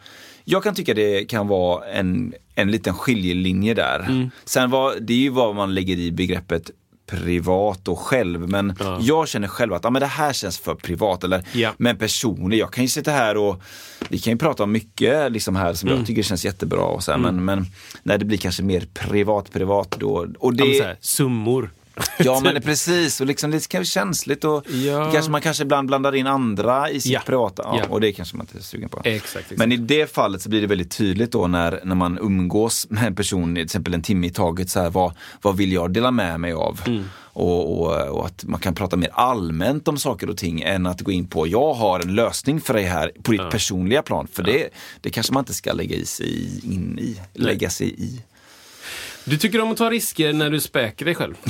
Jag kan tycka det kan vara en, en liten skiljelinje där. Mm. Sen var, det är ju vad man lägger i begreppet privat och själv. Men Ja. jag känner själv att ja, men det här känns för privat. Eller, Ja. Men personligt, jag kan ju sitta här och vi kan ju prata om mycket liksom här som Mm. jag tycker känns jättebra. Och så här, men, men när det blir kanske mer privat, privat då. Och det, Ja, här, summor. Ja men det är precis, och liksom lite kanske känsligt och Ja. kanske man kanske ibland blandar in andra i sitt Ja. privata. Ja, Ja. Och det kanske man inte är sugen på. Exakt, exakt. Men i det fallet så blir det väldigt tydligt då när, när man umgås med en person, till exempel en timme i taget, så här, vad, vad vill jag dela med mig av? Mm. Och, och, och att man kan prata mer allmänt om saker och ting än att gå in på, jag har en lösning för dig här på ditt personliga plan. För det, det kanske man inte ska lägga i sig in i, lägga sig i. Du tycker om att ta risker när du späker dig själv.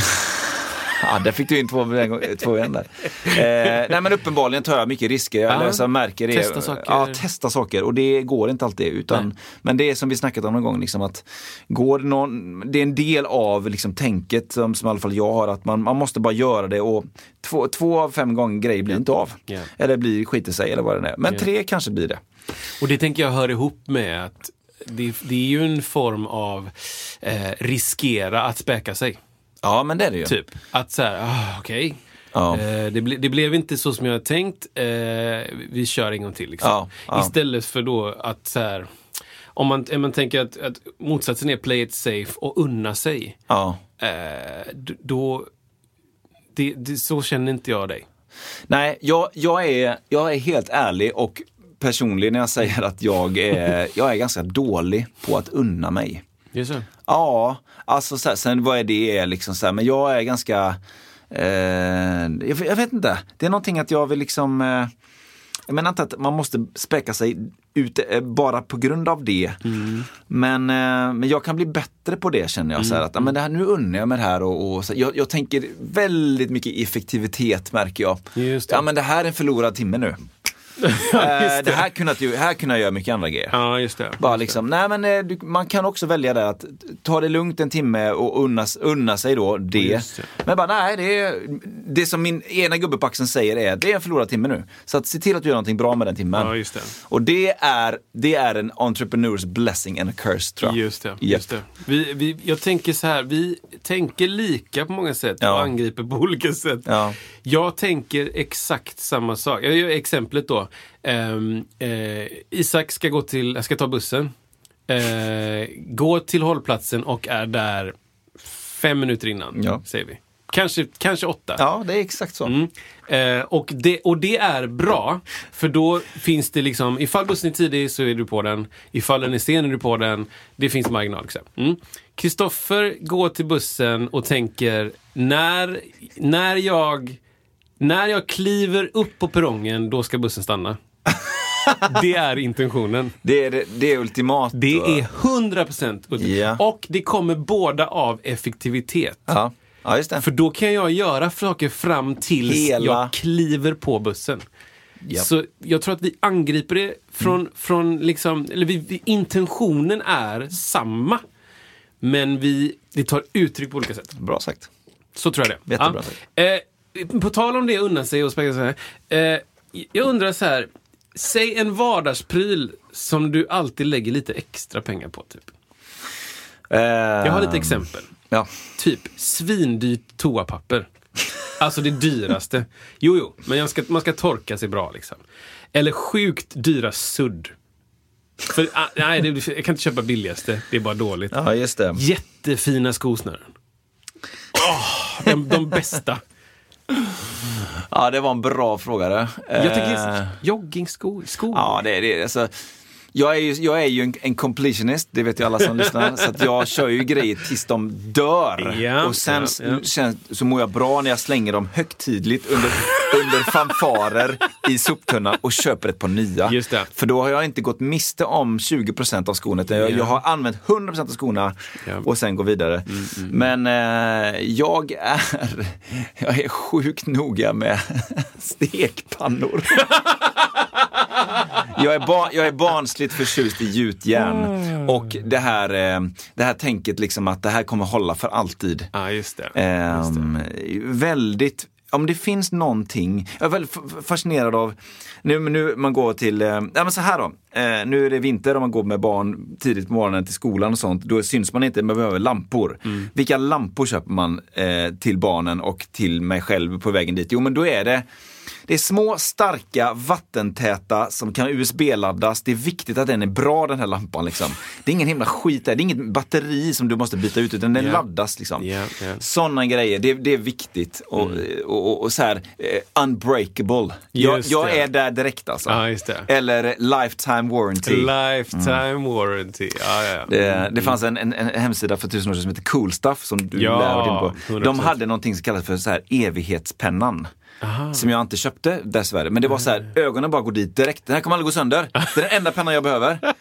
Ja, där fick du in två, igen där. Eh, nej men uppenbarligen tar jag mycket risker. Jag, Ja. jag märker det. Testa saker. Ja, testa saker. Och det går inte alltid. Utan, men det är som vi snackat om någon gång, liksom att går det, någon, det är en del av liksom, tänket som, som i alla fall jag har, att man, man måste bara göra det och två, två av fem gånger grejer blir inte av. Ja. Eller blir skiter sig eller vad det är. Men Ja. tre kanske blir det. Och det tänker jag hör ihop med att det, det är ju en form av eh, riskera att späka sig. Ja men det är det ju. Typ. Att så här, ah, okej. Ja. Eh, det, ble, det blev inte så som jag hade tänkt. Eh, vi kör en gång till. Liksom. Ja, ja. Istället för då att så här, om man, om man tänker att, att motsatsen är play it safe och unna sig. Ja. Eh, då, det, det, så känner inte jag dig. Nej, jag, jag, är, jag är helt ärlig och personlig när jag säger att jag är, jag är ganska dålig på att unna mig. Är så? Ja, alltså så här, sen vad är det liksom så här, men jag är ganska, eh, jag, jag vet inte, det är någonting att jag vill liksom, eh, jag menar inte att man måste späka sig ut eh, bara på grund av det. Men, eh, men jag kan bli bättre på det känner jag. Så här, att, men det här, nu unnar jag mig det här och, och så, jag, jag tänker väldigt mycket effektivitet märker jag. Ja men det här är en förlorad timme nu. Eh, det här kunde, jag- här kunde jag göra mycket andra grejer. Ja, just det. Bara liksom, nej men eh, du, man kan också välja där att ta det lugnt en timme och unna, unna sig då det. Just det. Men bara nej, det, är, det som min ena gubbe på axeln säger är det är en förlorad timme nu. Så att se till att du gör någonting bra med den timmen. Ja, just det. Och det är, det är en entrepreneurs blessing and a curse tror jag. Just det. Japp. Just det. Vi, vi, jag tänker så här, vi tänker lika på många sätt Ja. och angriper på olika sätt. Ja. Jag tänker exakt samma sak. Jag gör exemplet då. Ehm, eh, Isak ska gå till, jag ska ta bussen. Eh, gå till hållplatsen och är där fem minuter innan, Ja. säger vi. Kanske, kanske åtta. Ja, det är exakt så. Mm. Eh, och, det, och det är bra, för då finns det liksom, ifall bussen är tidig så är du på den. Ifall den är sen är du på den. Det finns marginal. Mm. Kristoffer går till bussen och tänker, när, när, jag, när jag kliver upp på perrongen, då ska bussen stanna. det är intentionen. Det är, det, det är ultimat. Det är 100% ultimat. Ja. Och det kommer båda av effektivitet. Ja. ja, just det. För då kan jag göra saker fram tills Hela- jag kliver på bussen. Japp. Så jag tror att vi angriper det från, Mm. från liksom, eller vi, vi, intentionen är samma. Men vi, det tar uttryck på olika sätt. Bra sagt. Så tror jag det. Jättebra Eh, på tal om det unna sig och spela så här. Eh, jag undrar så här. Säg en vardagspryl som du alltid lägger lite extra pengar på. Typ. Jag har lite exempel. Ehm, Ja. Typ svindyrt toapapper. Alltså det dyraste. Jo, jo, men jag ska, man ska torka sig bra liksom. Eller sjukt dyra sudd. För, ah, nej, det, jag kan inte köpa billigaste. Det är bara dåligt. ja, just det. Jättefina skosnören. Åh, de, de bästa. Ja, det var en bra fråga. det. Jag Eh, tycker joggingskor. Skor. Ja, det är det. Alltså, jag är ju, jag är ju en, en completionist, det vet ju alla som lyssnar. Så jag kör ju grejer tills de dör. Ja, och sen ja. Känns, så mår jag bra när jag slänger dem högtidligt under, under fanfarer i soptunnan och köper ett par nya. Just det. För då har jag inte gått miste om 20% av skorna. Jag, Ja. jag har använt 100% av skorna. Mm, och sen går vidare. Men eh, jag, är, jag är sjukt noga med stekpannor. Jag är, ba, jag är barnsligt förtjust i gjutjärn. Mm. Och det här, eh, det här tänket liksom att det här kommer hålla för alltid. Ja, just det. Ehm, väldigt, om det finns någonting, jag är väldigt fascinerad av, nu, nu man går till, eh, ja men så här då, eh, nu är det vinter och man går med barn tidigt på morgonen till skolan och sånt, då syns man inte, man behöver lampor. Vilka lampor köper man eh, till barnen och till mig själv på vägen dit? Jo men då är det det är små, starka, vattentäta som kan USB-laddas. Det är viktigt att den är bra den här lampan. Liksom. Det är ingen himla skit där. Det är inget batteri som du måste byta ut utan den Ja. laddas. Liksom. Ja, ja. Sådana grejer, det, det är viktigt. Och, och, och, och så här, eh, unbreakable. Jag, Just jag är där direkt alltså. Det. Eller lifetime warranty. Lifetime warranty. Ja, ja. Det, det fanns en, en, en hemsida för tusen år sedan som heter Cool Stuff som du Ja, lär dig på. 100%. De hade någonting som kallades för så här evighetspennan. Som jag inte köpte dessvärre. Men det var så här, ögonen bara går dit direkt. Den här kommer aldrig gå sönder. Det är den enda pennan jag behöver.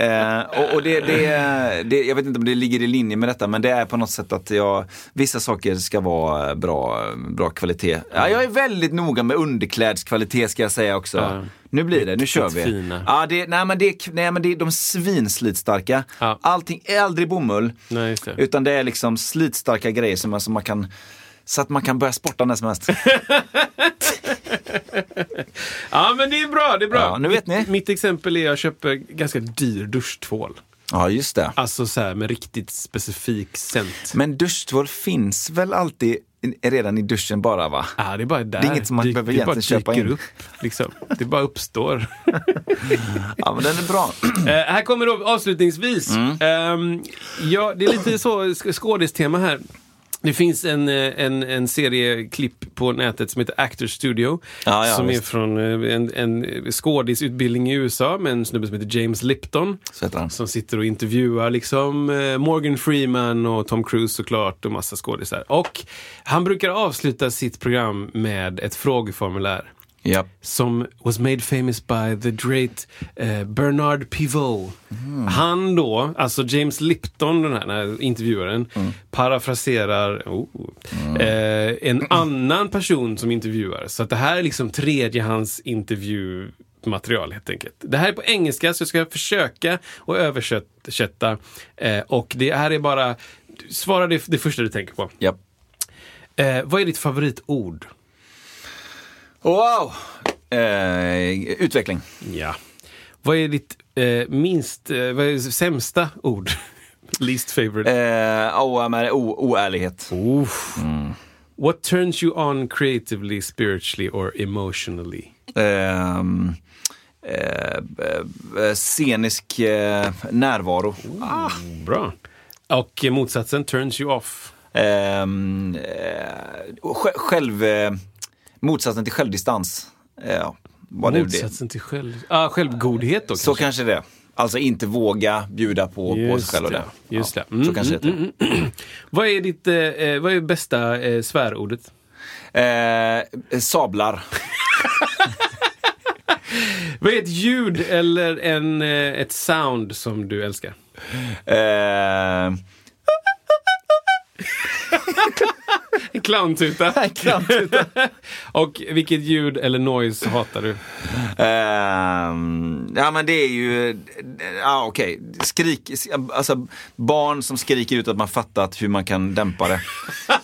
Eh, och och det, det, det, jag vet inte om det ligger i linje med detta, men det är på något sätt att jag, vissa saker ska vara bra, bra kvalitet. Ja, jag är väldigt noga med underklädskvalitet ska jag säga också. Ja. Nu blir det, nu kör vi. fina. Ja, det, nej, men det, nej men det är de svinslitstarka. Ja. Allting är aldrig bomull. Nej, det. Utan det är liksom slitstarka grejer som, som man kan så att man kan börja sporta när som helst. Ja, men det är bra. Det är bra. Ja, nu vet ni. Mitt, mitt exempel är att jag köper ganska dyr duschtvål. Ja, just det. Alltså så här med riktigt specifik scent. Men duschtvål finns väl alltid redan i duschen bara va? Ja, det är bara där. Det är inget som man Dyk- behöver egentligen köpa in. upp. Liksom. Det bara uppstår. Ja, men den är bra. Eh, här kommer då avslutningsvis. Mm. Ehm, ja, det är lite så sk- skådistema här. Det finns en, eh, en, en serie klipp på nätet som heter Actors Studio. Ja, ja, som är visst. från eh, en, en skådisutbildning i USA med en snubbe som heter James Lipton. Som sitter och intervjuar liksom eh, Morgan Freeman och Tom Cruise såklart och massa skådisar. Och han brukar avsluta sitt program med ett frågeformulär Ja. som was made famous by the great eh, Bernard Pivot. Han då, alltså James Lipton, den här, den här intervjuaren, parafraserar oh, eh, en annan person som intervjuar. Så att det här är liksom tredjehands intervjumaterial helt enkelt. Det här är på engelska så jag ska försöka att översätta. Eh, och det här är bara, svara det, det första du tänker på. ja. Eh, vad är ditt favoritord? Wow! Eh, utveckling. Ja. Vad är ditt eh, minst, eh, vad är sämsta ord? Least favorite? Eh, oh, men, o, oärlighet. Oof. What turns you on creatively, spiritually or emotionally? Ehm, eh, eh, scenisk eh, närvaro. Ah, bra. Och motsatsen, turns you off? Ehm, eh, sj- själv, motsatsen till självdistans. Ja, var det det? motsatsen till själv... Ah, självgodhet då Så kanske? kanske det. Alltså inte våga bjuda på, på sig själv och det. Just ja, det. Mm, så kanske det mm, heter. Vad är ditt eh, eh, vad är bästa eh, svärordet? Eh, sablar. Vad är ett ljud eller en, eh, ett sound som du älskar? Eh, En clowntuta. Clowntuta. Och vilket ljud eller noise hatar du? Ehm, ja men det är ju, ja okej, skrik, alltså barn som skriker ut att man fattat hur man kan dämpa det.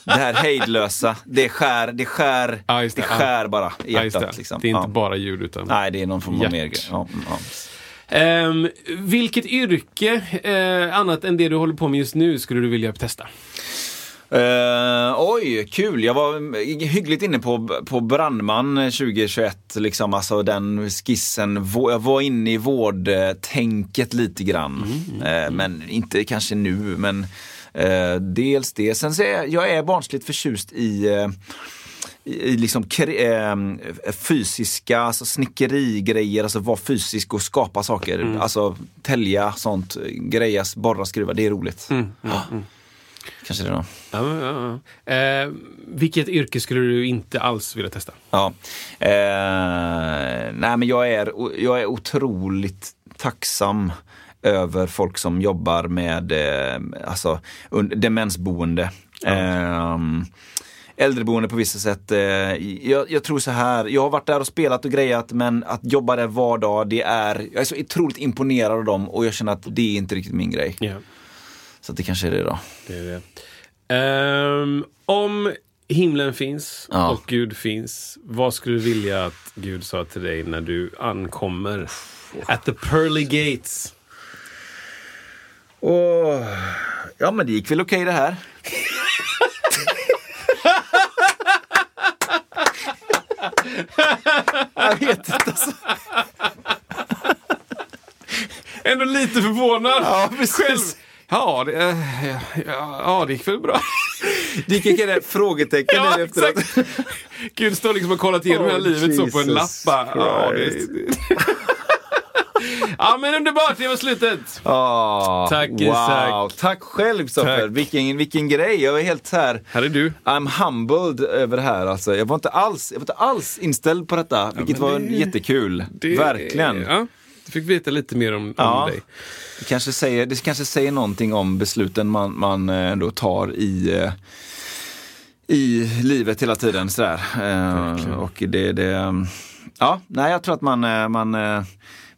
Det här hejdlösa, det skär, det skär, just det, det. skär bara i hjärtat. det. Liksom. det är inte ja. bara ljud utan... Nej, det är någon form av mer grej. Ja, ja. Ehm, vilket yrke, eh, annat än det du håller på med just nu, skulle du vilja testa? Eh, oj, kul. Jag var hyggligt inne på, på brandman 2021. Liksom, alltså den skissen. Jag var inne i vårdtänket lite grann. Eh, men inte kanske nu. Men eh, dels det. Sen så är jag, är barnsligt förtjust i i liksom eh, fysiska, alltså snickerigrejer, alltså vara fysisk och skapa saker. Alltså tälja, sånt, grejas, borra, skruva. Det är roligt. Ja. Kanske det då. Ja, ja, ja. Eh, vilket yrke skulle du inte alls vilja testa? Ja. Eh, nej men jag är, jag är otroligt tacksam över folk som jobbar med eh, alltså, un- demensboende. Eh, äldreboende på vissa sätt. Eh, jag, jag tror så här, jag har varit där och spelat och grejat men att jobba där var dag, det är, jag är så otroligt imponerad av dem och jag känner att det är inte riktigt min grej. Ja, Så att det kanske är det då. det är det. Ehm, om himlen finns Ja. och Gud finns, vad skulle du vilja att Gud sa till dig när du ankommer at the pearly gates? Åh, ja men det gick väl okej det här. jag vet inte alltså. Ändå lite förvånad. Ja, precis. Själv. Ja, det, eh, ja, ja, det gick väl bra. Det gick det frågetecken Ja, där efteråt. exakt. Gud står liksom och kollat igenom Oh, hela livet så på en lapp. Jesus bara, Ja, det, det. ja, men underbart. Det var slutet. Ah, Tack, wow. Isak. Tack själv Soffer. Tack. Vilken, vilken grej. Jag är helt så här. Här är du. I'm humbled över det här alltså. Jag var inte alls, jag var inte alls inställd på detta, vilket men var det- jättekul. Det- Verkligen. Ja, fick veta lite mer om, om Ja. dig. Det kanske, säger, det kanske säger någonting om besluten man, man eh, ändå tar i, eh, i livet hela tiden. Sådär. Eh, och det, det, ja, nej, jag tror att man, eh, man, eh,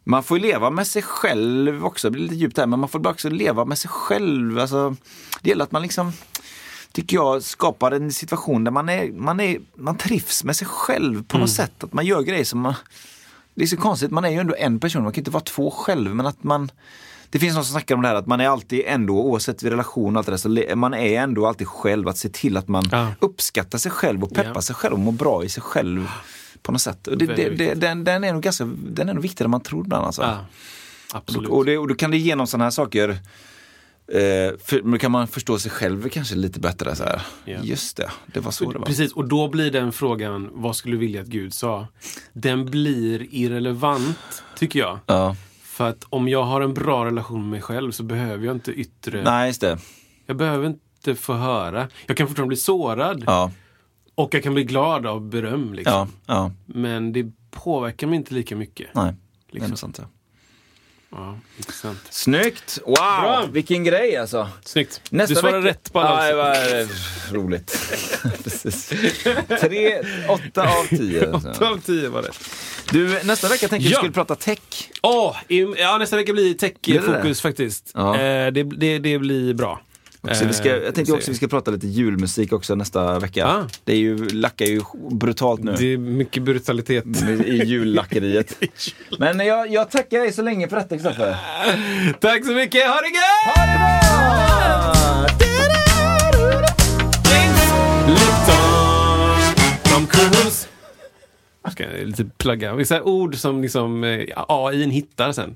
man får leva med sig själv också. Det blir lite djupt där, men man får också leva med sig själv. Alltså, det gäller att man liksom tycker jag skapar en situation där man, är, man, är, man trivs med sig själv på något sätt. Att man gör grejer som man... Det är så konstigt, man är ju ändå en person, man kan inte vara två själv. Men att man... Det finns någon som snackar om det här att man är alltid ändå, oavsett vid relation och allt det där, så man är ändå alltid själv. Att se till att man Ja. uppskattar sig själv och peppar Ja. sig själv och mår bra i sig själv. På något sätt. Och det, det, det, den, den är nog ganska, den är nog viktigare än man tror ibland alltså. Ja, absolut. Och, det, och då kan det genom sådana här saker eh, för, men kan man förstå sig själv kanske lite bättre. Så här. Ja. Just det, det var så det var. Precis, och då blir den frågan, vad skulle du vilja att Gud sa? Den blir irrelevant, tycker jag. Ja. För att om jag har en bra relation med mig själv så behöver jag inte yttre... Nej, just det. Jag behöver inte få höra. Jag kan fortfarande bli sårad Ja, och jag kan bli glad av beröm. Liksom. ja, ja. Men det påverkar mig inte lika mycket. Nej, det Liksom. är sant. Ja. Ja, intressant. Snyggt! Wow, Bra. vilken grej alltså. Snyggt. Nästa du svarar vecka- rätt på alla. Ja, det var roligt. Precis. Tre, åtta av tio. Åtta av tio var rätt. Du, nästa vecka tänkte jag vi Ja. skulle prata tech. I- ja, nästa vecka blir det tech-fokus faktiskt. Ja. Eh, det, det, det blir bra. Också, vi ska, Eh, jag tänkte också vi ska prata lite julmusik också nästa vecka. Ah. Det är ju, lackar ju brutalt nu. Det är mycket brutalitet. I jullackeriet. Men jag, jag tackar dig så länge för detta Kristoffer. Tack så mycket, ha det gött! Ha det bra! Ska lite plugga. Vissa ord som liksom eh, AI hittar sen.